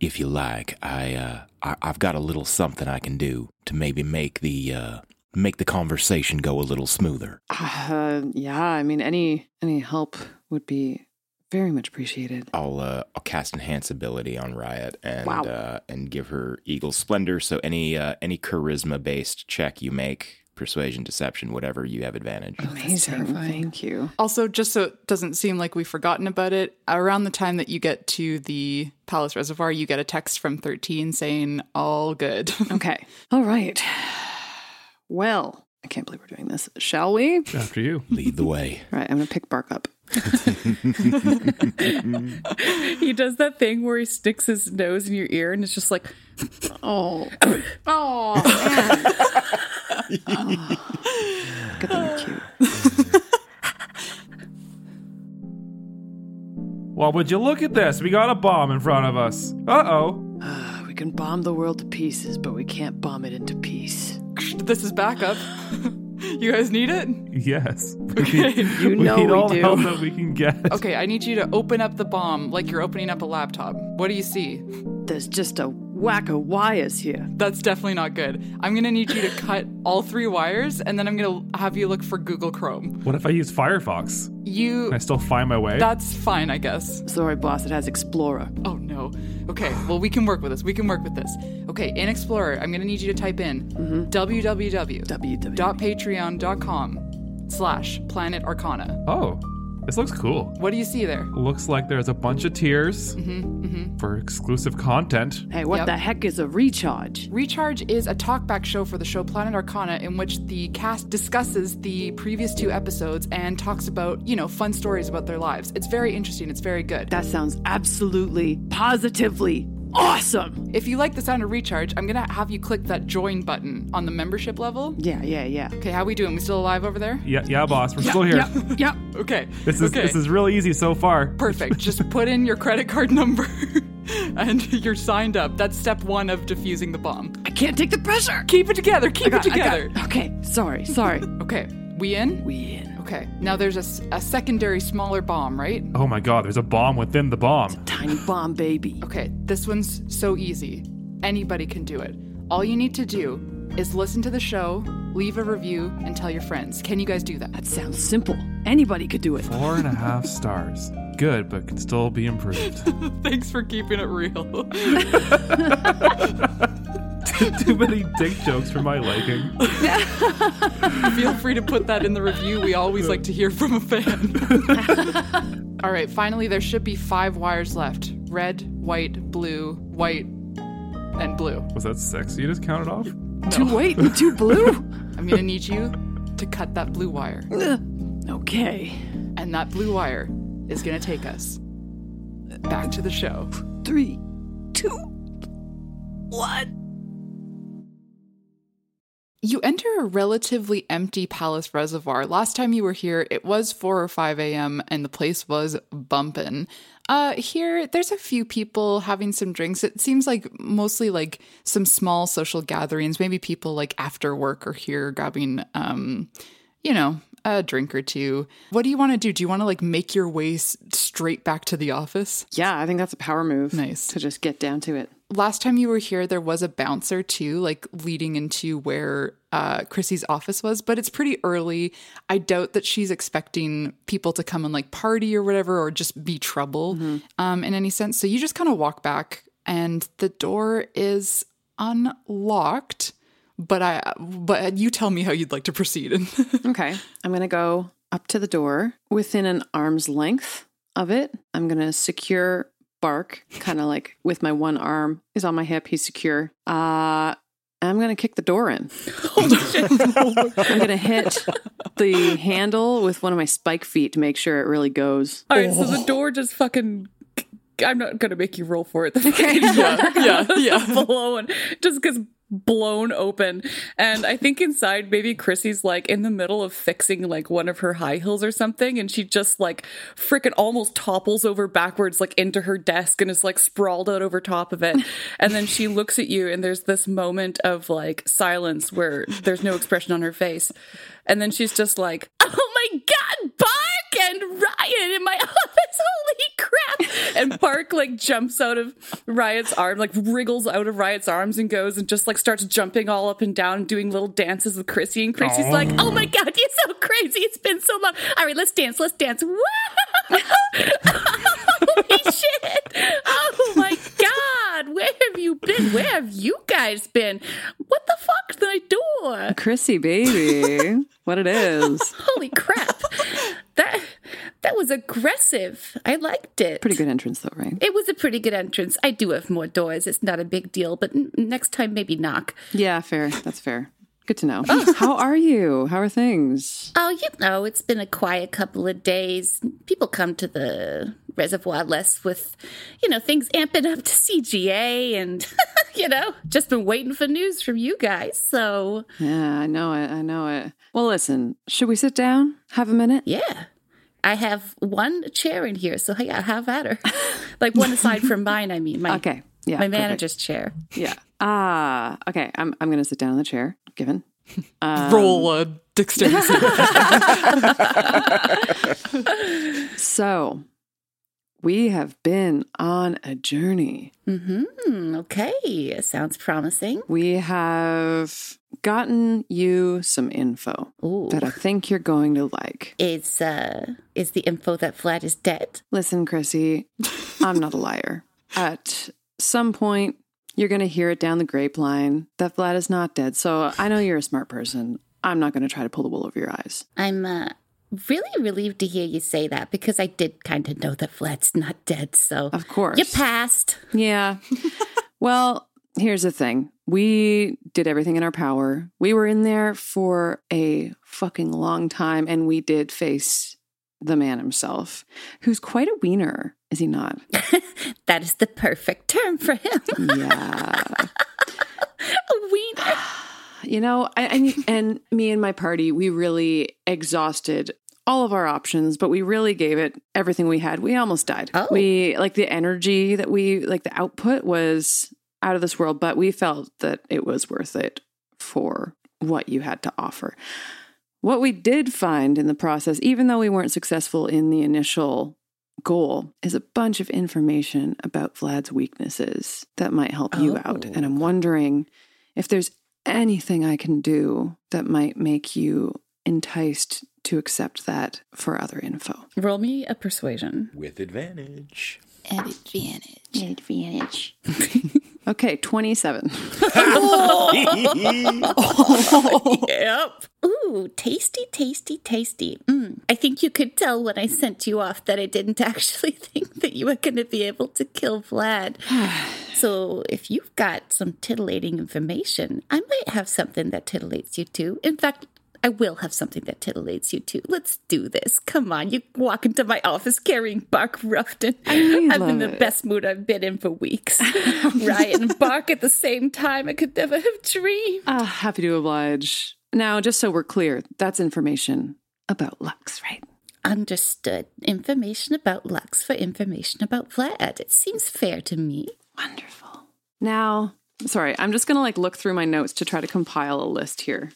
if you like. I uh I, I've got a little something I can do to maybe make the uh make the conversation go a little smoother. Uh, yeah, I mean, any any help would be very much appreciated. I'll uh, I'll cast enhance ability on Rriot and Wow. uh, and give her Eagle Splendor. So any uh, any charisma based check you make, persuasion, deception, whatever, you have advantage. Amazing. Thank you. Also, just so it doesn't seem like we've forgotten about it, around the time that you get to the Palace Reservoir, you get a text from 13 saying, all good. Okay. All right. Well, I can't believe we're doing this. Shall we? After you. Lead the way. right. I'm going to pick Bark up. He does that thing where he sticks his nose in your ear and it's just like, Oh. oh, man. oh. Good thing you're cute. Well, would you look at this? We got a bomb in front of us. Uh oh. We can bomb the world to pieces, but we can't bomb it into peace. this is backup. You guys need it? Yes. Okay. You know we need we all the do. help that we can get. Okay, I need you to open up the bomb like you're opening up a laptop. What do you see? There's just a whack of wires here. That's definitely not good. I'm gonna need you to cut all three wires, and then I'm gonna have you look for Google Chrome. What if I use Firefox? You. Can I still find my way? That's fine, I guess. Sorry, boss, it has Explorer. Oh no. Okay, well, we can work with this. We can work with this. Okay, in Explorer, I'm gonna need you to type in mm-hmm. www.patreon.com slash planet arcana. oh, this looks cool. What do you see there? Looks like there's a bunch of tiers Mm-hmm, mm-hmm. for exclusive content. Hey, what Yep. the heck is a recharge? Recharge is a talkback show for the show Planet Arcana in which the cast discusses the previous two episodes and talks about, you know, fun stories about their lives. It's very interesting. It's very good. That sounds absolutely, positively awesome. If you like the sound of Recharge, I'm going to have you click that join button on the membership level. Yeah, yeah, yeah. Okay, how we doing? We still alive over there? Yeah, yeah, boss. We're still here. Yep, yep. Okay. This is okay. this is really easy so far. Perfect. Just put in your credit card number and you're signed up. That's step one of defusing the bomb. I can't take the pressure. Keep it together. Keep got- it together. okay, sorry, sorry. Okay. We in? We in. Okay. Now there's a, a secondary smaller bomb, right? Oh my god, there's a bomb within the bomb. Tiny bomb baby. Okay. This one's so easy. Anybody can do it. All you need to do is listen to the show, leave a review, and tell your friends. Can you guys do that? That sounds simple. Anybody could do it. Four and a half stars. Good, but can still be improved. Thanks for keeping it real. Too many dick jokes for my liking. Feel free to put that in the review. We always like to hear from a fan. All right, finally, there should be five wires left red, white, blue, white, and blue. Was that six you just counted off? Two white and two blue? I'm going to need you to cut that blue wire. okay. And that blue wire is going to take us back to the show. Three, two, one. You enter a relatively empty palace reservoir. Last time you were here, it was 4 or 5 a.m., and the place was bumpin'. Uh, here, there's a few people having some drinks. It seems like mostly like some small social gatherings. Maybe people like after work are here grabbing, um, you know, a drink or two. What do you want to do? Do you want to like make your way s- straight back to the office? Yeah, I think that's a power move. Nice. To just get down to it. Last time you were here, there was a bouncer too, like leading into where uh, Chrissy's office was, but it's pretty early. I doubt that she's expecting people to come and like party or whatever, or just be trouble um, in any sense. So you just kind of walk back, and the door is unlocked. But I, but you tell me how you'd like to proceed. okay, I'm gonna go up to the door within an arm's length of it. I'm gonna secure Bark, kind of like with my one arm is on my hip. He's secure. Uh, I'm gonna kick the door in. I'm gonna hit the handle with one of my spike feet to make sure it really goes. All right, so the door just fucking. I'm not gonna make you roll for it. The fucking Yeah, yeah, yeah. blown just gets blown open, and I think inside maybe Chrissy's like in the middle of fixing like one of her high heels or something, and she just like freaking almost topples over backwards like into her desk and is like sprawled out over top of it, and then she looks at you, and there's this moment of like silence where there's no expression on her face, and then she's just like, "Oh my god, and Ryan in my office! Holy crap!" And Bark like jumps out of Rriot's arm, like wriggles out of Rriot's arms and goes and just like starts jumping all up and down, doing little dances with Chrissy. And Chrissy's like, "Oh my god, you're so crazy! It's been so long. All right, let's dance. Let's dance. Woo! Holy shit! Oh my god, where have you been? Where have you guys been? What the fuck did I do? Chrissy, baby, what it is? Holy crap! That that was aggressive. I liked it. Pretty good entrance though, right? It was a pretty good entrance. I do have more doors. It's not a big deal, but n- next time maybe knock. Yeah, fair. That's fair. Good to know. How are you? How are things? Oh, you know, it's been a quiet couple of days. People come to the reservoir less with, you know, things amping up to CGA and, you know, just been waiting for news from you guys. So, Yeah, I know it. I know it. Well, listen, should we sit down? Have a minute? yeah. I have one chair in here, so yeah, have at her. like one aside from mine, I mean. My, Okay. Yeah. my perfect. manager's chair. Yeah. Ah, okay. I'm I'm gonna sit down in the chair. Given. Um, Roll a dexterity. So, we have been on a journey. Mm-hmm. Okay. Sounds promising. We have gotten you some info that I think you're going to like. Is uh is the info that Vlad is dead? Listen, Chrissy, I'm not a liar. At some point, you're going to hear it down the grapevine that Vlad is not dead. So I know you're a smart person. I'm not going to try to pull the wool over your eyes. I'm uh really relieved to hear you say that because I did kind of know that Vlad's not dead. So Of course. you passed. Yeah. well, here's the thing. We did everything in our power. We were in there for a fucking long time and we did face the man himself, who's quite a wiener, is he not? That is the perfect term for him. Yeah. a wiener. You know, I, and, and me and my party, we really exhausted all of our options, but we really gave it everything we had. We almost died. Oh. We like the energy that we like the output was out of this world, but we felt that it was worth it for what you had to offer. What we did find in the process, even though we weren't successful in the initial goal, is a bunch of information about Vlad's weaknesses that might help you out. And I'm oh. wondering if there's anything I can do that might make you enticed to accept that for other info. Roll me a persuasion. With advantage. An advantage. Advantage. okay, 27. yep. Ooh, tasty, tasty, tasty. Mm. I think you could tell when I sent you off that I didn't actually think that you were going to be able to kill Vlad. so if you've got some titillating information, I might have something that titillates you too. In fact, I will have something that titillates you too. Let's do this. Come on, you walk into my office carrying Bark Ruffton. I I'm in the it. best mood I've been in for weeks. Rriot and Bark at the same time. I could never have dreamed. Ah, happy to oblige. Now, just so we're clear, that's information about Lux, right? Understood. Information about Lux for information about Vlad. It seems fair to me. Wonderful. Now, sorry, I'm just going to like look through my notes to try to compile a list here.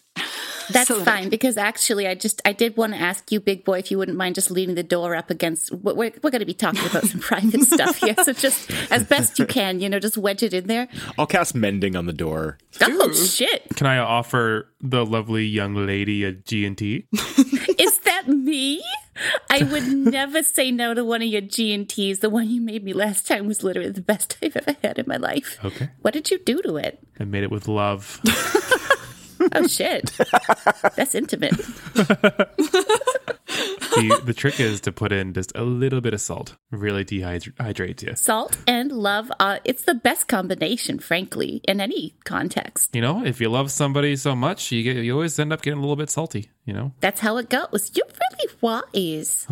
That's So fine because actually, I just I did want to ask you, big boy, if you wouldn't mind just leaning the door up against. We're we're going to be talking about some private stuff here, so just as best you can, you know, just wedge it in there. I'll cast mending on the door. Oh shit! Can I offer the lovely young lady a G&T? Is that me? I would never say no to one of your G and Ts. The one you made me last time was literally the best I've ever had in my life. Okay. What did you do to it? I made it with love. Oh shit! That's intimate. the, the trick is to put in just a little bit of salt. Really dehydrates you. Salt and love. Uh, it's the best combination, frankly, in any context. You know, if you love somebody so much, you get you always end up getting a little bit salty. You know. That's how it goes. You're really wise.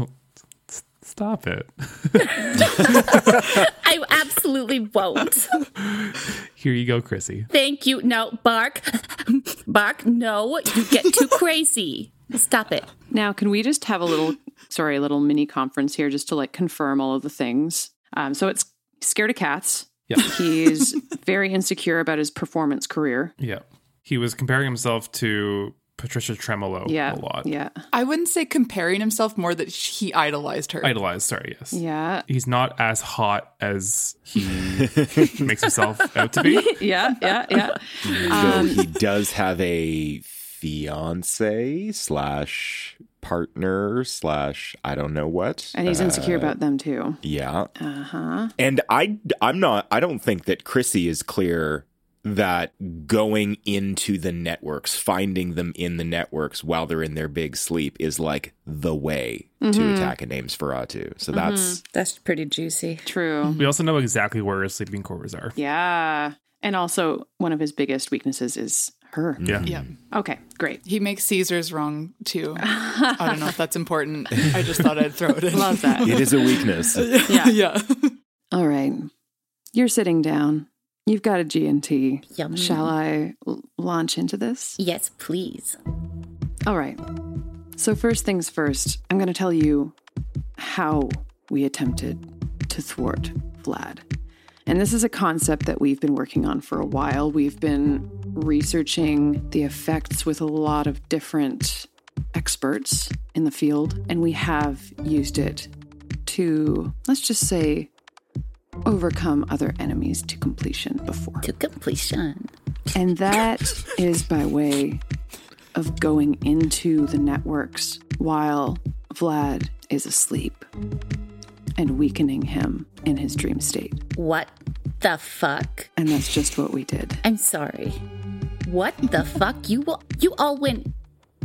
Stop it. I absolutely won't. Here you go, Chrissy. Thank you. No, Bark. Bark, no. You get too crazy. Stop it. Now, can we just have a little, sorry, a little mini conference here just to like confirm all of the things? Um, so it's scared of cats. Yeah. He's very insecure about his performance career. Yeah. He was comparing himself to Patricia Tremolo Yeah. a lot. Yeah. I wouldn't say comparing himself more that he idolized her. Idolized, sorry, yes. Yeah. He's not as hot as he makes himself out to be. Yeah. Yeah. Yeah. Though Um, he does have a fiance slash partner slash I don't know what. and he's insecure Uh, about them too. Yeah. Uh huh. And I I'm not I don't think that Chrissy is clear that going into the networks, finding them in the networks while they're in their big sleep is like the way to Mhm. attack a name's Feratu. So that's That's pretty juicy. True. We also know exactly where his sleeping quarters are. Yeah. And also, one of his biggest weaknesses is her. Yeah. Yeah. Okay, great. He makes Caesars wrong too. I don't know if that's important. I just thought I'd throw it in. Love that. it is a weakness. Yeah. yeah. All right. You're sitting down. You've got a G&T. Yum. Shall I l- launch into this? Yes, please. All right. So, first things first, I'm going to tell you how we attempted to thwart Vlad. And this is a concept that we've been working on for a while. We've been researching the effects with a lot of different experts in the field, and we have used it to, let's just say, overcome other enemies to completion before. To completion. And that is by way of going into the networks while Vlad is asleep and weakening him in his dream state. What the fuck? And that's just what we did. I'm sorry. What the fuck? You all, you all went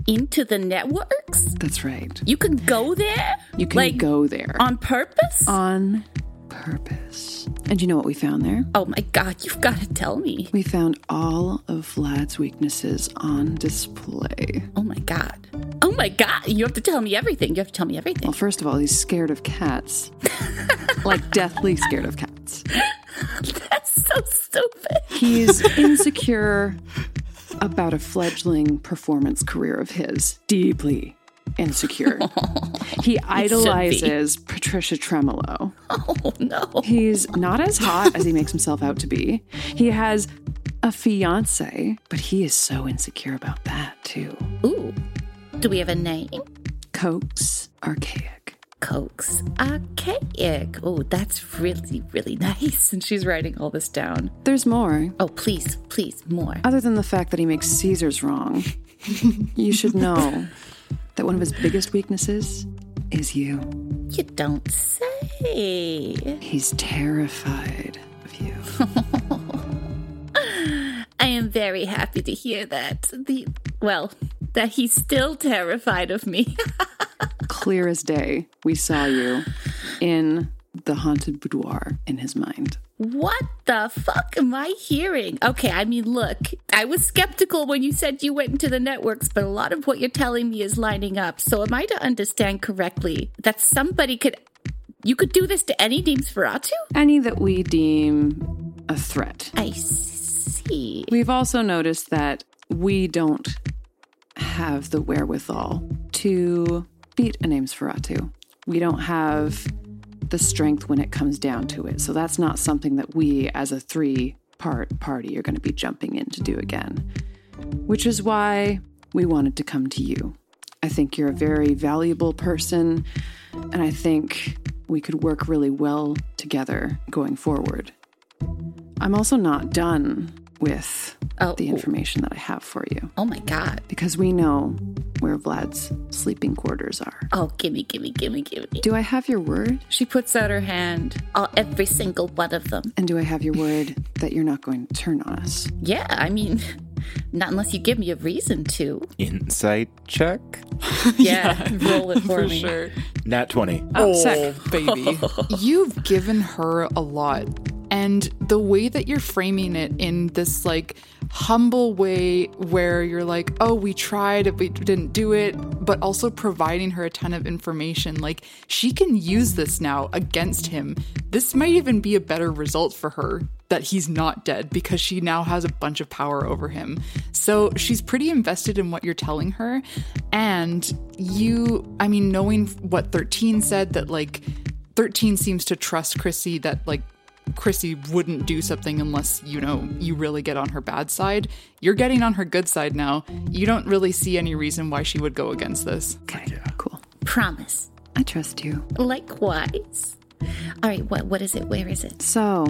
into the networks? That's right. You can go there? You can Like, go there On purpose? on purpose. And you know what we found there? oh my god, you've got to tell me. We found all of Vlad's weaknesses on display. Oh my god. Oh my god, you have to tell me everything. You have to tell me everything. Well, first of all, he's scared of cats. like deathly scared of cats. That's so stupid. He's insecure about a fledgling performance career of his. Deeply insecure. he idolizes Patricia Tremolo. Oh no. He's not as hot as he makes himself out to be. He has a fiance, but he is so insecure about that too. Ooh. Do we have a name? Cokes archaic. Cokes archaic. Oh, that's really, really nice. And she's writing all this down. There's more. Oh, please, please, more. Other than the fact that he makes Caesars wrong, you should know that one of his biggest weaknesses is you. You don't say. He's terrified of you. I am very happy to hear that. The well, that he's still terrified of me. Clear as day, we saw you in the haunted boudoir in his mind. What the fuck am I hearing? Okay, I mean, look, I was skeptical when you said you went into the networks, but a lot of what you're telling me is lining up. So, am I to understand correctly that somebody could, you could do this to any Deems Ferratu? Any that we deem a threat. I see. We've also noticed that we don't have the wherewithal to beat a name's Ferratu. We don't have the strength when it comes down to it. So that's not something that we as a three part party are going to be jumping in to do again. Which is why we wanted to come to you. I think you're a very valuable person, and I think we could work really well together going forward. I'm also not done with oh. the information that I have for you. Oh my god. Because we know where Vlad's sleeping quarters are. Oh, gimme, gimme, gimme, gimme. Do I have your word? She puts out her hand. Oh, every single one of them. And do I have your word that you're not going to turn on us? Yeah, I mean, not unless you give me a reason to. Insight check. Yeah, roll it for, For me. sure. Nat 20. Oh, sick, oh, baby. You've given her a lot. And the way that you're framing it in this like humble way where you're like, oh, we tried, we didn't do it, but also providing her a ton of information. Like she can use this now against him. This might even be a better result for her that he's not dead because she now has a bunch of power over him. So she's pretty invested in what you're telling her. And you, I mean, knowing what 13 said, that like 13 seems to trust Chrissy that like Chrissy wouldn't do something unless, you know, you really get on her bad side. You're getting on her good side now. You don't really see any reason why she would go against this. Okay, yeah. cool. Promise. I trust you. Likewise. All right, what what is it? Where is it? So,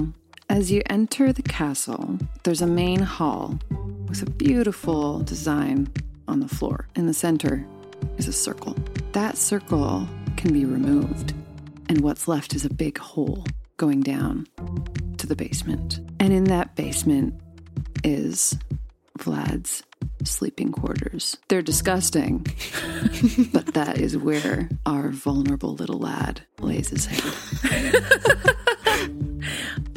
as you enter the castle, there's a main hall with a beautiful design on the floor. In the center is a circle. That circle can be removed, and what's left is a big hole going down to the basement. And in that basement is Vlad's sleeping quarters. They're disgusting, but that is where our vulnerable little lad lays his head.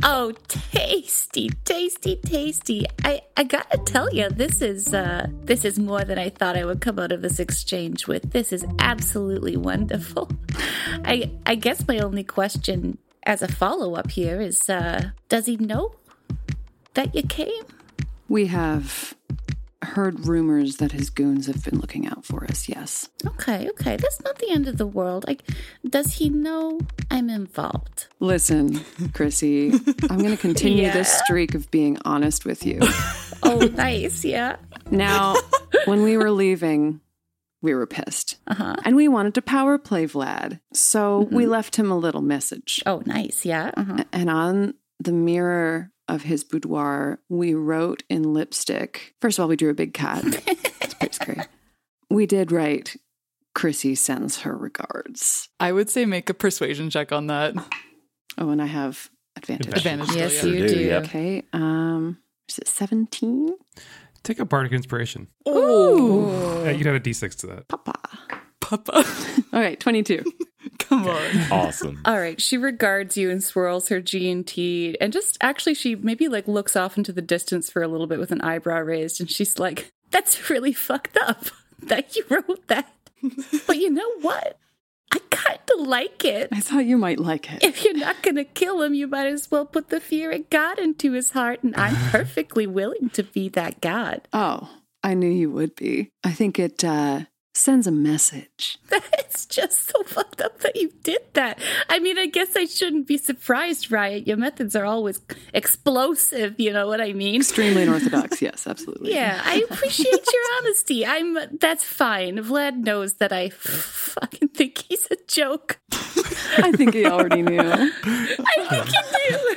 Oh, tasty, tasty, tasty. I, I gotta tell you, this is uh this is more than I thought I would come out of this exchange with. This is absolutely wonderful. I I guess my only question as a follow-up here is uh does he know that you came? We have heard rumors that his goons have been looking out for us, yes. Okay, okay. That's not the end of the world. Like does he know I'm involved? Listen, Chrissy, I'm going to continue Yeah. this streak of being honest with you. Oh, nice, yeah. Now, when we were leaving, we were pissed. Uh-huh. And we wanted to power play Vlad. So we left him a little message. Oh, nice, yeah. Uh-huh. And on the mirror of his boudoir, we wrote in lipstick. First of all, we drew a big cat. it's pretty scary. We did write, Chrissy sends her regards. I would say make a persuasion check on that. Oh, and I have advantage. Advantage. still, Yes, yeah. you do. Okay. Um, is it 17? Take a bardic inspiration. Ooh. Yeah, you can have a d6 to that. Papa. Papa. All right, 22. Come on. Awesome. All right, she regards you and swirls her G and T, and just actually, she maybe like looks off into the distance for a little bit with an eyebrow raised, and she's like, That's really fucked up that you wrote that. but you know what? I kind of like it. I thought you might like it. If you're not going to kill him, you might as well put the fear of God into his heart. And I'm perfectly willing to be that God. Oh, I knew you would be. I think it uh, sends a message. That's just so fucked up that you did that. I mean, I guess I shouldn't be surprised, Rriot. Your methods are always explosive, you know what I mean? Extremely unorthodox. Yes, absolutely. Yeah, I appreciate your honesty. I'm that's fine. Vlad knows that I fucking think he's a joke. I think he already knew. I think he do.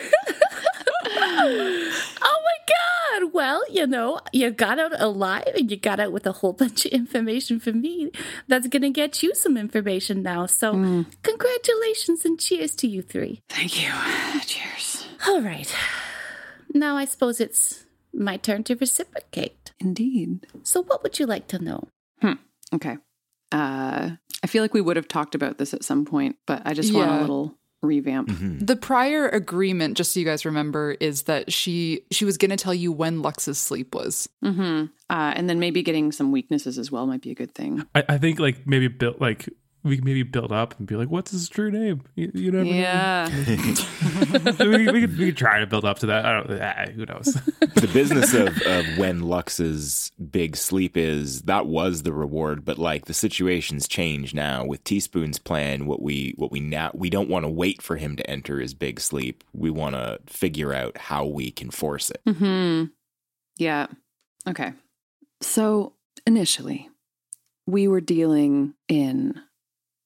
Oh my god. Well, you know, you got out alive and you got out with a whole bunch of information for me. That's going to get you some information now. So, congratulations and cheers to you three. Thank you. Cheers. All right. Now I suppose it's my turn to reciprocate. Indeed. So, what would you like to know? Hmm. Okay. Uh, I feel like we would have talked about this at some point, but I just want a little revamp. The prior agreement, just so you guys remember, is that she she was going to tell you when Lux's sleep was. Mm-hmm. Uh, and then maybe getting some weaknesses as well might be a good thing. I, I think like maybe build like we can maybe build up and be like, what's his true name? You, you never know. Yeah. we, we, could, we could try to build up to that. I don't. Ah, who knows? the business of, of when Lux's big sleep is, that was the reward, but like the situation's changed now with Teaspoon's plan. What we what we now we don't want to wait for him to enter his big sleep. We want to figure out how we can force it. Hmm. Yeah. Okay. So initially, we were dealing in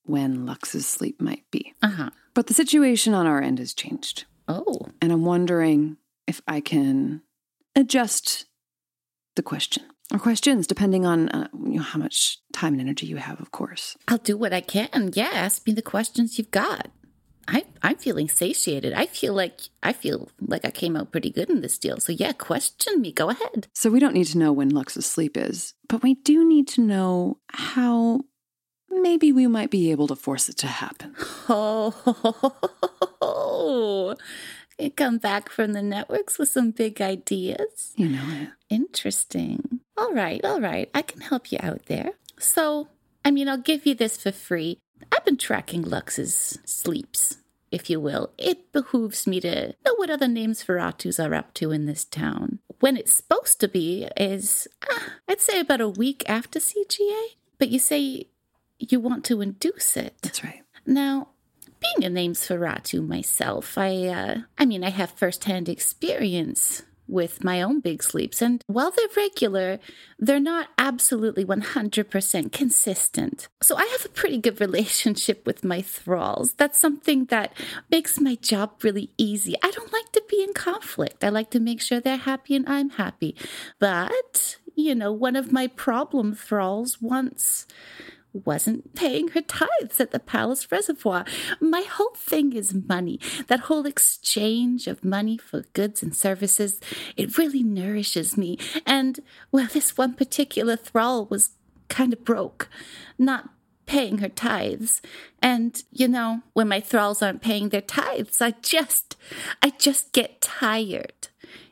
when Lux's sleep might be. Uh huh. But the situation on our end has changed. Oh. And I'm wondering if I can adjust the question or questions depending on uh, you know, how much time and energy you have, of course. I'll do what I can. Yeah, ask me the questions you've got. I, I'm feeling satiated. I feel like I feel like I came out pretty good in this deal. So yeah, question me. Go ahead. So we don't need to know when Lux's sleep is, but we do need to know how maybe we might be able to force it to happen. Oh, you come back from the networks with some big ideas. You know it. Interesting. All right, all right. I can help you out there. So, I mean, I'll give you this for free. I've been tracking Lux's sleeps, if you will. It behooves me to know what other names Veratus are up to in this town. When it's supposed to be is, uh, I'd say about a week after CGA. But you say you want to induce it. That's right. Now, being a name's Ferratu myself, I uh, I mean I have firsthand experience with my own big sleeps, and while they're regular, they're not absolutely 100% consistent. So I have a pretty good relationship with my thralls. That's something that makes my job really easy. I don't like to be in conflict. I like to make sure they're happy and I'm happy. But, you know, one of my problem thralls once wasn't paying her tithes at the palace reservoir. My whole thing is money. That whole exchange of money for goods and services, it really nourishes me. And, well, this one particular thrall was kind of broke, not paying her tithes. And, you know, when my thralls aren't paying their tithes, I just, I just get tired.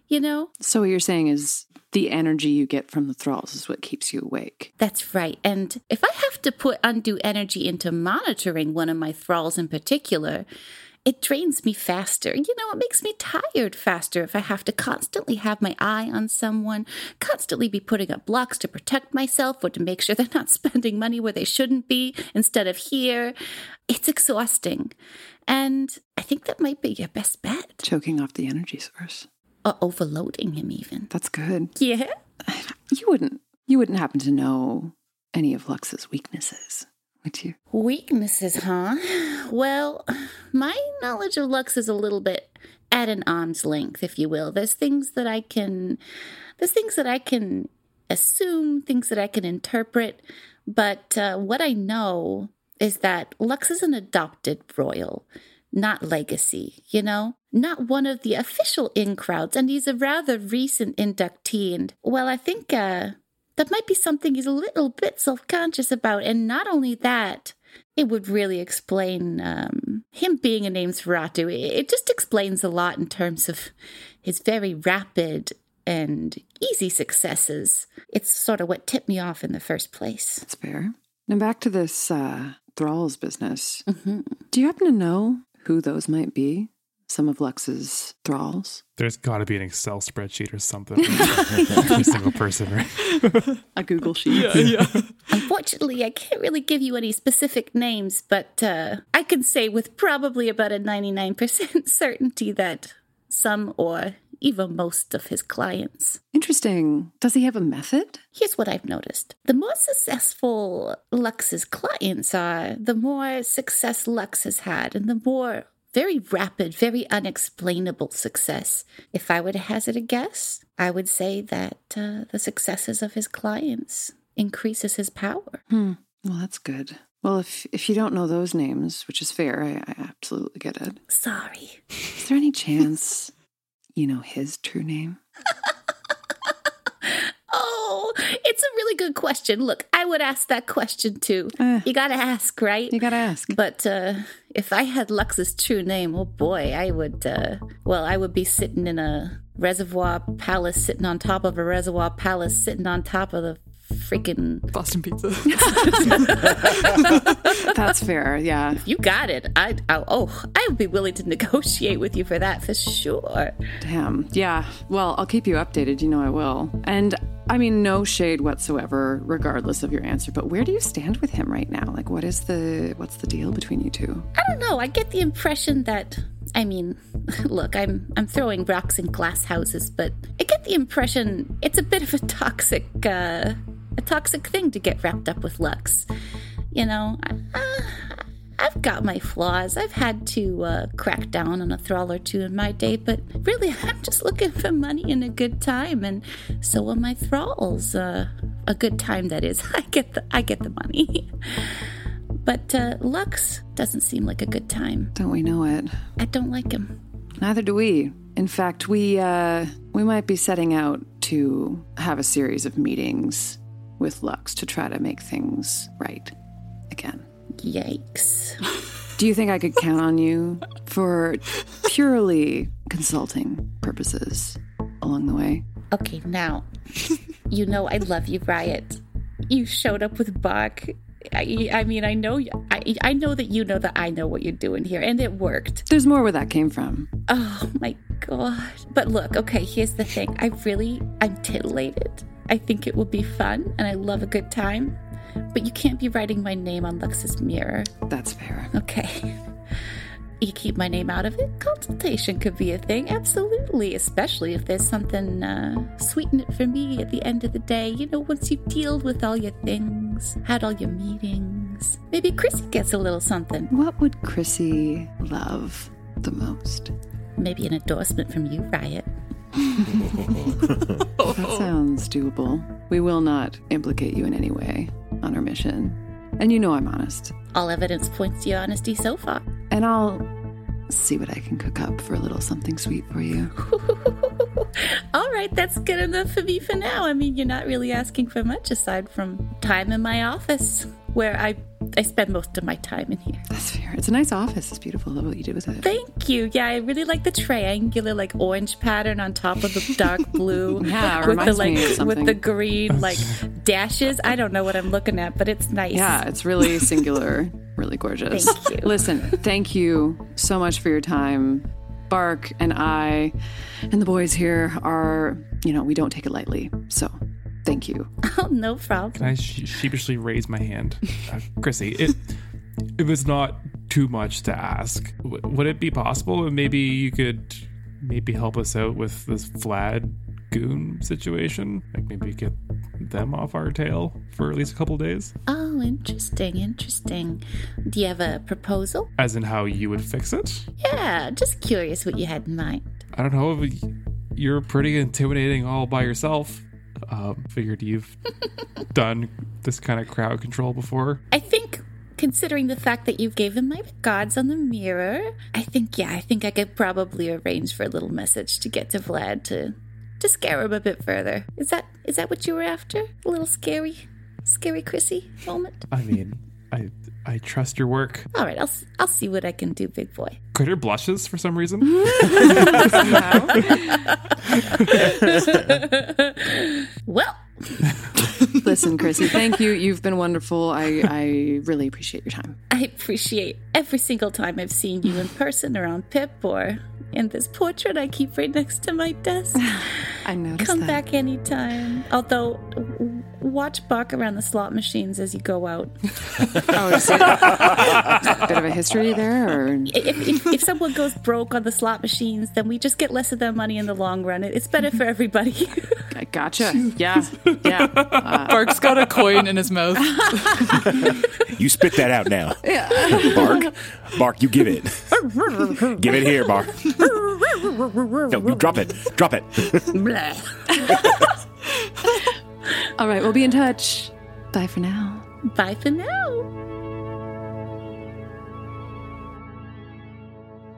You know? So what you're saying is the energy you get from the thralls is what keeps you awake. That's right. And if I have to put undue energy into monitoring one of my thralls in particular, it drains me faster. You know, it makes me tired faster if I have to constantly have my eye on someone, constantly be putting up blocks to protect myself or to make sure they're not spending money where they shouldn't be instead of here. It's exhausting. And I think that might be your best bet. Choking off the energy source. Or overloading him, even. That's good. Yeah. You wouldn't you wouldn't happen to know any of Lux's weaknesses, would you? Weaknesses, huh? Well, my knowledge of Lux is a little bit at an arm's length, if you will. There's things that I can there's things that I can assume, things that I can interpret, but uh, what I know is that Lux is an adopted royal, not legacy, you know? Not one of the official in crowds, and he's a rather recent inductee. And, well, I think uh, that might be something he's a little bit self conscious about. And not only that, it would really explain um, him being a name's Ferratu. It just explains a lot in terms of his very rapid and easy successes. It's sort of what tipped me off in the first place. That's fair. Now back to this uh, thralls business. Do you happen to know who those might be? Some of Lux's thralls? There's got to be an Excel spreadsheet or something. Every single person, right? A Google sheet. Unfortunately, I can't really give you any specific names, but uh, I can say with probably about a 99% certainty that some or even most of his clients. Interesting. Does he have a method? Here's what I've noticed the more successful Lux's clients are, the more success Lux has had, and the more very rapid, very unexplainable success. If I were to hazard a guess, I would say that uh, the successes of his clients increases his power. Hmm. Well, that's good. Well, if if you don't know those names, which is fair, I, I absolutely get it. Sorry. Is there any chance you know his true name? Oh, it's a really good question. Look, I would ask that question too. you gotta ask, right? You gotta ask. But uh, if I had Lux's true name, oh boy, I would. Uh, well, I would be sitting in a reservoir palace, sitting on top of a reservoir palace, sitting on top of the freaking Boston Pizza. That's fair. Yeah. You got it. I, I oh, I would be willing to negotiate with you for that for sure. Damn. Yeah. Well, I'll keep you updated. You know I will. And I mean, no shade whatsoever, regardless of your answer. But where do you stand with him right now? Like, what is the what's the deal between you two? I don't know. I get the impression that I mean, look, I'm I'm throwing rocks in glass houses, but I get the impression it's a bit of a toxic uh a toxic thing to get wrapped up with Lux. You know, uh, I've got my flaws. I've had to uh, crack down on a thrall or two in my day, but really, I'm just looking for money and a good time, and so are my thralls. Uh, a good time, that is. I get the I get the money. But uh, Lux doesn't seem like a good time. Don't we know it? I don't like him. Neither do we. In fact, we uh, we might be setting out to have a series of meetings with Lux to try to make things right again. Yikes. Do you think I could count on you for purely consulting purposes along the way? Okay, now, you know I love you, Rriot. You showed up with Bark. I, I mean, I know, I, I know that you know that I know what you're doing here, and it worked. There's more where that came from. Oh my god! But look, okay, here's the thing. I really, I'm titillated. I think it will be fun, and I love a good time. But you can't be writing my name on Lux's mirror. That's fair. Okay. You keep my name out of it. Consultation could be a thing, absolutely. Especially if there's something uh, sweeten it for me at the end of the day. You know, once you've dealt with all your things, had all your meetings, maybe Chrissy gets a little something. What would Chrissy love the most? Maybe an endorsement from you, Rriot. that sounds doable. We will not implicate you in any way on our mission. And you know I'm honest. All evidence points to your honesty so far. And I'll see what I can cook up for a little something sweet for you. All right, that's good enough for me for now. I mean, you're not really asking for much aside from time in my office, where I I spend most of my time in here. That's fair. It's a nice office. It's beautiful. I love what you did with it. Thank you. Yeah, I really like the triangular, like orange pattern on top of the dark blue. yeah, with the like me of something. with the green like dashes. I don't know what I'm looking at, but it's nice. Yeah, it's really singular, really gorgeous. Thank you. Listen, thank you so much for your time. Bark and I and the boys here are, you know, we don't take it lightly. So thank you. Oh, no problem. Can I sh- sheepishly raise my hand? Uh, Chrissy, it, it was not too much to ask. W- would it be possible? Maybe you could maybe help us out with this Vlad goon situation? Like maybe get them off our tail for at least a couple days? Oh, interesting, interesting. Do you have a proposal? As in how you would fix it? Yeah, just curious what you had in mind. I don't know. You're pretty intimidating all by yourself. Um, figured you've done this kind of crowd control before. I think, considering the fact that you gave them my regards on the mirror, I think, yeah, I think I could probably arrange for a little message to get to Vlad to to scare him a bit further. Is that is that what you were after? A little scary, scary Chrissy moment. I mean, I I trust your work. All right, I'll I'll see what I can do, big boy. Crater blushes for some reason. well, Listen, Chrissy, thank you. You've been wonderful. I, I really appreciate your time. I appreciate every single time I've seen you in person or on Pip or in this portrait I keep right next to my desk. I noticed Come that. back anytime. Although, watch Bark around the slot machines as you go out. Oh, is it a bit of a history there, or If, if, if someone goes broke on the slot machines, then we just get less of their money in the long run. It's better for everybody. I gotcha. Yeah, yeah. Uh, Bark's got a coin in his mouth. You spit that out now. Bark. Bark, you give it. give it here, Bark. No, you drop it. Drop it. all right, we'll be in touch. Bye for now. Bye for now.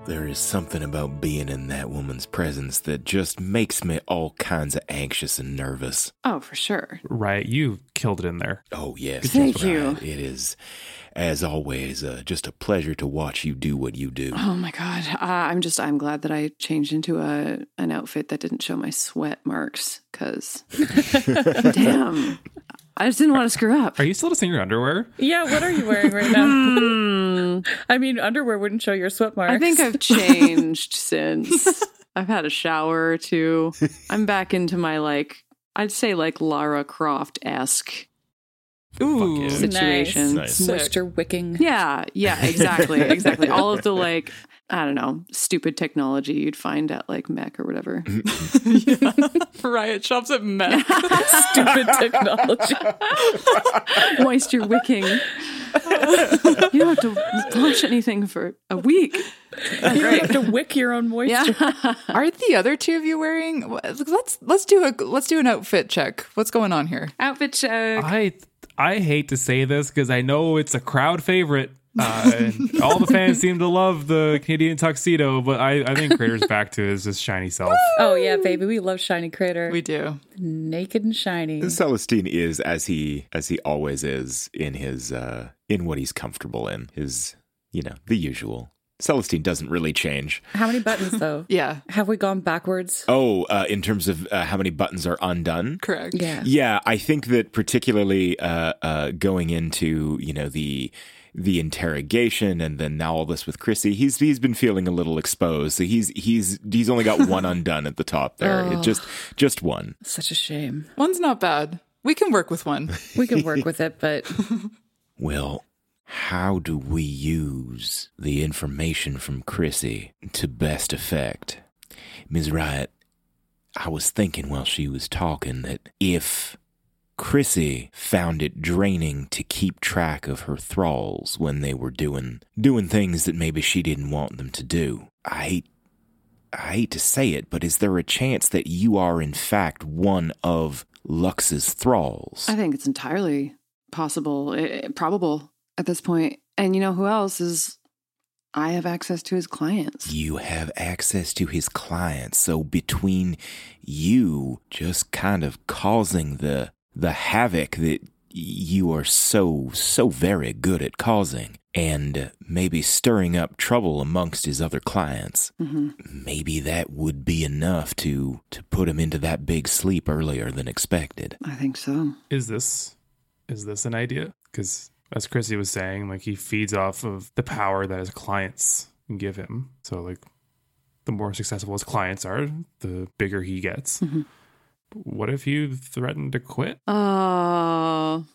There is something about being in that woman's presence that just makes me all kinds of anxious and nervous. Oh, for sure. right, you killed it in there. Oh, yes. Thank that's you. It is, as always, uh, just a pleasure to watch you do what you do. Oh my god, uh, I'm just I'm glad that I changed into a an outfit that didn't show my sweat marks because damn, I just didn't want to screw up. Are you still just in your underwear? Yeah, what are you wearing right now? Hmm. I mean, underwear wouldn't show your sweat marks. I think I've changed since. I've had a shower or two. I'm back into my like I'd say like Lara Croft esque ooh yeah. situation. Nice. Some moisture wicking. Yeah, yeah, exactly, exactly. All of the like, I don't know, stupid technology you'd find at like Mech or whatever. Rriot shops at Mech. Stupid technology. Moisture wicking. you don't have to wash anything for a week. You don't have to wick your own moisture. Yeah. Are the other two of you wearing? Let's let's do a let's do an outfit check. What's going on here? Outfit check. I I hate to say this because I know it's a crowd favorite. Uh, and all the fans seem to love the Canadian tuxedo, but I, I think Crater's back to his just shiny self. Oh yeah, baby, we love shiny crater. We do. naked and shiny. Celestine is as he as he always is in his uh in what he's comfortable in. His you know, the usual. Celestine doesn't really change. How many buttons though? Yeah, Have we gone backwards? Oh, uh, in terms of uh, how many buttons are undone? correct. Yeah. Yeah, I think that particularly uh, uh, going into you know the the interrogation and then now all this with Chrissy, he's he's been feeling a little exposed. So he's he's he's only got one undone at the top there. It oh. just just one. Such a shame. One's not bad. We can work with one. We can work with it, but Well, how do we use the information from Chrissy to best effect? Ms. Rriot, I was thinking while she was talking that if Chrissy found it draining to keep track of her thralls when they were doing doing things that maybe she didn't want them to do, I hate I hate to say it, but is there a chance that you are in fact one of Lux's thralls? I think it's entirely possible, eh, probable at this point. And you know who else is? I have access to his clients. You have access to his clients. So between you just kind of causing the the havoc that you are so so very good at causing and maybe stirring up trouble amongst his other clients. hmm Maybe that would be enough to to put him into that big sleep earlier than expected. I think so. Is this is this an idea? Because as Chrissy was saying, like he feeds off of the power that his clients give him. So like the more successful his clients are, the bigger he gets. Mhm. What if you threatened to quit? Oh,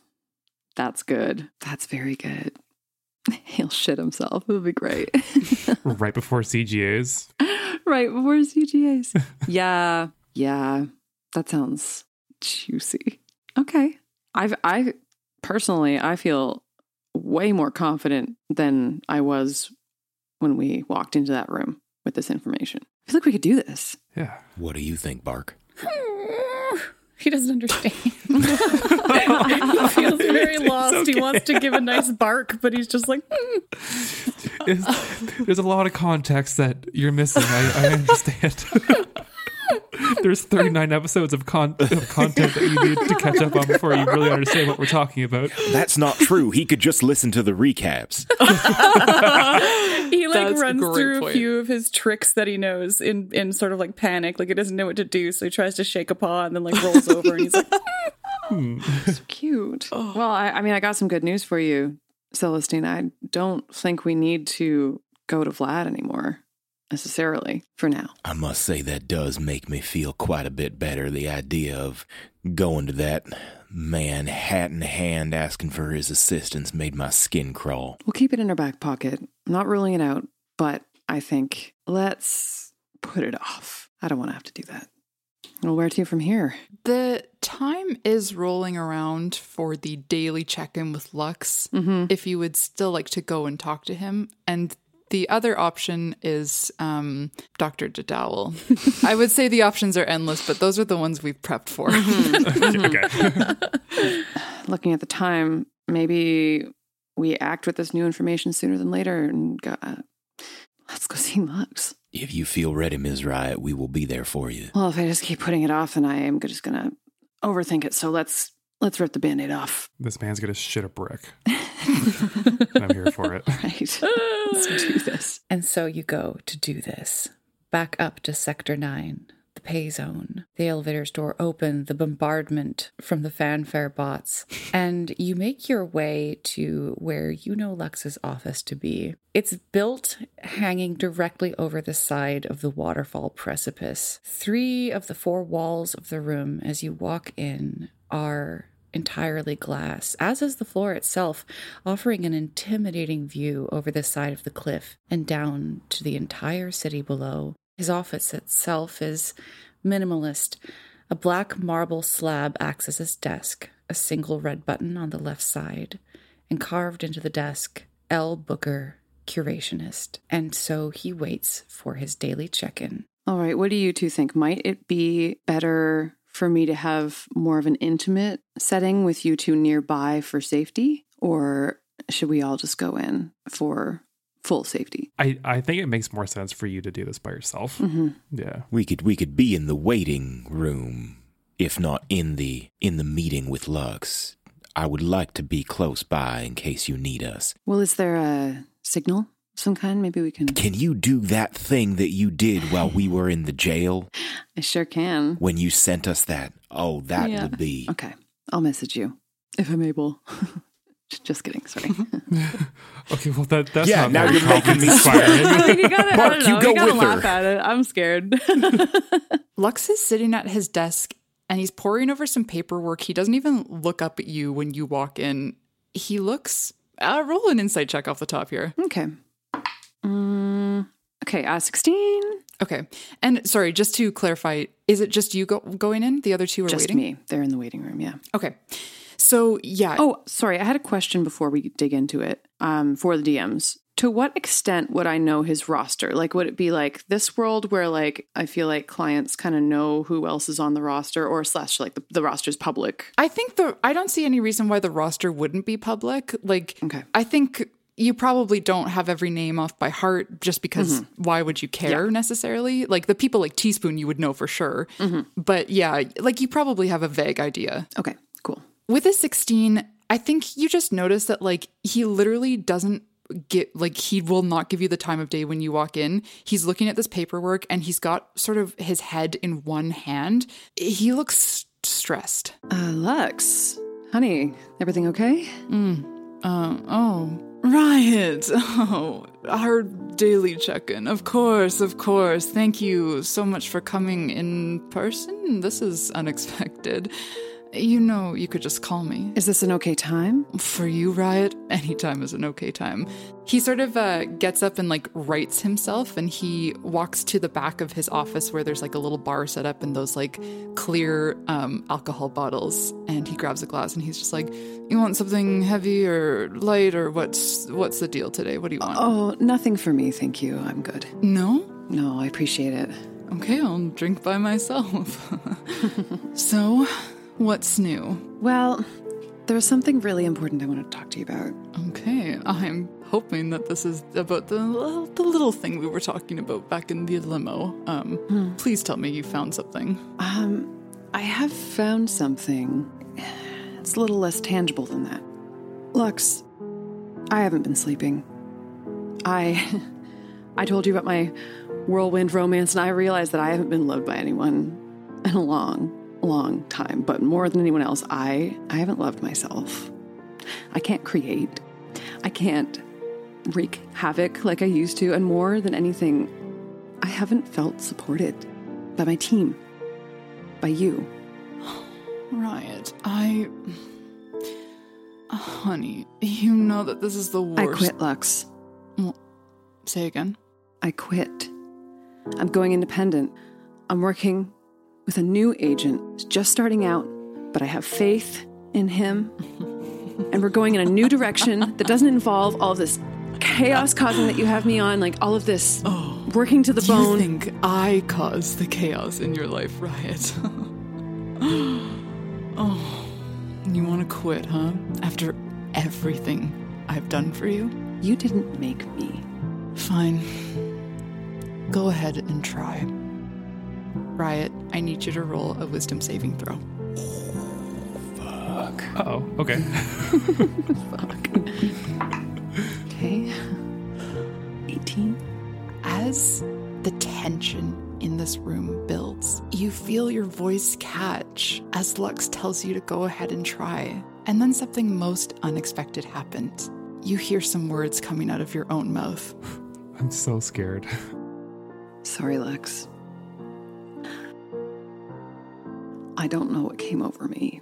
that's good. That's very good. He'll shit himself. It'll be great. right before CGAs? right before CGAs. yeah, yeah. That sounds juicy. Okay. I've I personally I feel way more confident than I was when we walked into that room with this information. I feel like we could do this. Yeah. What do you think, Bark? He doesn't understand. he feels very lost. He wants to give a nice bark, but he's just like. Hmm. It's- there's a lot of context that you're missing. I, I understand. there's 39 episodes of, con- of content that you need to catch up on before you really understand what we're talking about. That's not true. He could just listen to the recaps. he like That's runs great through a few of his tricks that he knows in in sort of like panic, like he doesn't know what to do, so he tries to shake a paw and then like rolls over and he's like, So cute. Oh. Well, I, I mean, I got some good news for you, Celestine. I don't think we need to go to Vlad anymore necessarily for now. I must say that does make me feel quite a bit better. The idea of going to that man hat in hand asking for his assistance made my skin crawl. We'll keep it in our back pocket. I'm not ruling it out, but I think let's put it off. I don't want to have to do that. Well, where to from here? The time is rolling around for the daily check in with Lux. Mhm. If you would still like to go and talk to him. And the other option is um, Dr. Jadowel. I would say the options are endless, but those are the ones we've prepped for. okay. Looking at the time, maybe we act with this new information sooner than later and go, uh, let's go see Lux. If you feel ready, Ms. Rriot, we will be there for you. Well, if I just keep putting it off, then I am just gonna overthink it. So let's let's rip the band-aid off. This man's gonna shit a brick. and I'm here for it. Right. let's do this. And so you go to do this. Back up to Sector 9, the Fae Zone. The elevator's door open, the bombardment from the fanfare bots, and you make your way to where you know Lux's office to be. It's built hanging directly over the side of the waterfall precipice. Three of the four walls of the room, as you walk in, are entirely glass, as is the floor itself, offering an intimidating view over the side of the cliff and down to the entire city below. His office itself is minimalist. A black marble slab acts as his desk, a single red button on the left side, and carved into the desk, L. Booker, curationist. And so he waits for his daily check in. All right, what do you two think? Might it be better for me to have more of an intimate setting with you two nearby for safety? Or should we all just go in for full safety? I, I think it makes more sense for you to do this by yourself. Mm-hmm. Yeah. We could we could be in the waiting room, if not in the in the meeting with Lux. I would like to be close by in case you need us. Well, is there a signal of some kind? Maybe we can. Can you do that thing that you did while we were in the jail I sure can. when you sent us that? Oh, that Yeah. would be Okay, I'll message you if I'm able. Just kidding. Sorry. Okay, well that that's Yeah, not now you're making me confidence-inspiring. you gotta, Mark, I don't you know, go you gotta with laugh her. at it. I'm scared. Lux is sitting at his desk and he's poring over some paperwork. He doesn't even look up at you when you walk in. He looks. Uh, roll an insight check off the top here. okay. Mm, okay. Uh, sixteen. Okay. And sorry, just to clarify, is it just you go, going in? The other two are Just waiting? me. They're in the waiting room. Yeah. Okay. So, yeah. Oh, sorry. I had a question before we dig into it. Um, for the DMs, to what extent would I know his roster? Like, would it be like this world where like I feel like clients kind of know who else is on the roster, or slash like the, the roster's public? I think the I don't see any reason why the roster wouldn't be public. Like Okay. I think you probably don't have every name off by heart just because why would you care necessarily? Like the people like Teaspoon you would know for sure. But yeah, like you probably have a vague idea. Okay. Cool. With a 16, I think you just notice that like he literally doesn't get like he will not give you the time of day when you walk in. He's looking at this paperwork and he's got sort of his head in one hand. He looks stressed. Uh, Lux, honey, everything okay? Uh, oh, Rriot. Oh, our daily check in. Of course, of course. Thank you so much for coming in person. This is unexpected. You know, you could just call me. Is this an okay time? For you, Rriot, any time is an okay time. He sort of uh, gets up and like rights himself and he walks to the back of his office where there's like a little bar set up and those like clear um, alcohol bottles. And he grabs a glass and he's just like, You want something heavy or light or what's what's the deal today? What do you want? Oh, nothing for me, thank you. I'm good. No? No, I appreciate it. Okay, I'll drink by myself. so, what's new? Well, there's something really important I want to talk to you about. Okay, I'm hoping that this is about the little, the little thing we were talking about back in the limo. Um, please tell me you found something. Um, I have found something. It's a little less tangible than that. Lux, I haven't been sleeping. I I told you about my whirlwind romance and I realized that I haven't been loved by anyone in a long, long time, but more than anyone else, I I haven't loved myself. I can't create. I can't wreak havoc like I used to, and more than anything, I haven't felt supported by my team by you. Rriot, I. Honey, you know that this is the worst. I quit, Lux. Say again. I quit. I'm going independent. I'm working with a new agent, just starting out, but I have faith in him. and we're going in a new direction that doesn't involve all this chaos causing that you have me on, like all of this oh, working to the You bone. think I caused the chaos in your life, Rriot? oh, you want to quit, huh? After everything I've done for you? You didn't make me. Fine. Go ahead and try. Rriot, I need you to roll a wisdom saving throw. Fuck. Oh, okay. Fuck. Okay. 18. As the tension in this room builds, you feel your voice catch as Lux tells you to go ahead and try. And then something most unexpected happens. You hear some words coming out of your own mouth. I'm so scared. Sorry, Lux. I don't know what came over me.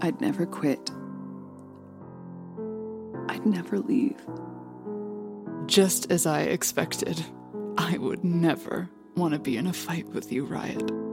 I'd never quit. I'd never leave. Just as I expected, I would never want to be in a fight with you, Rriot.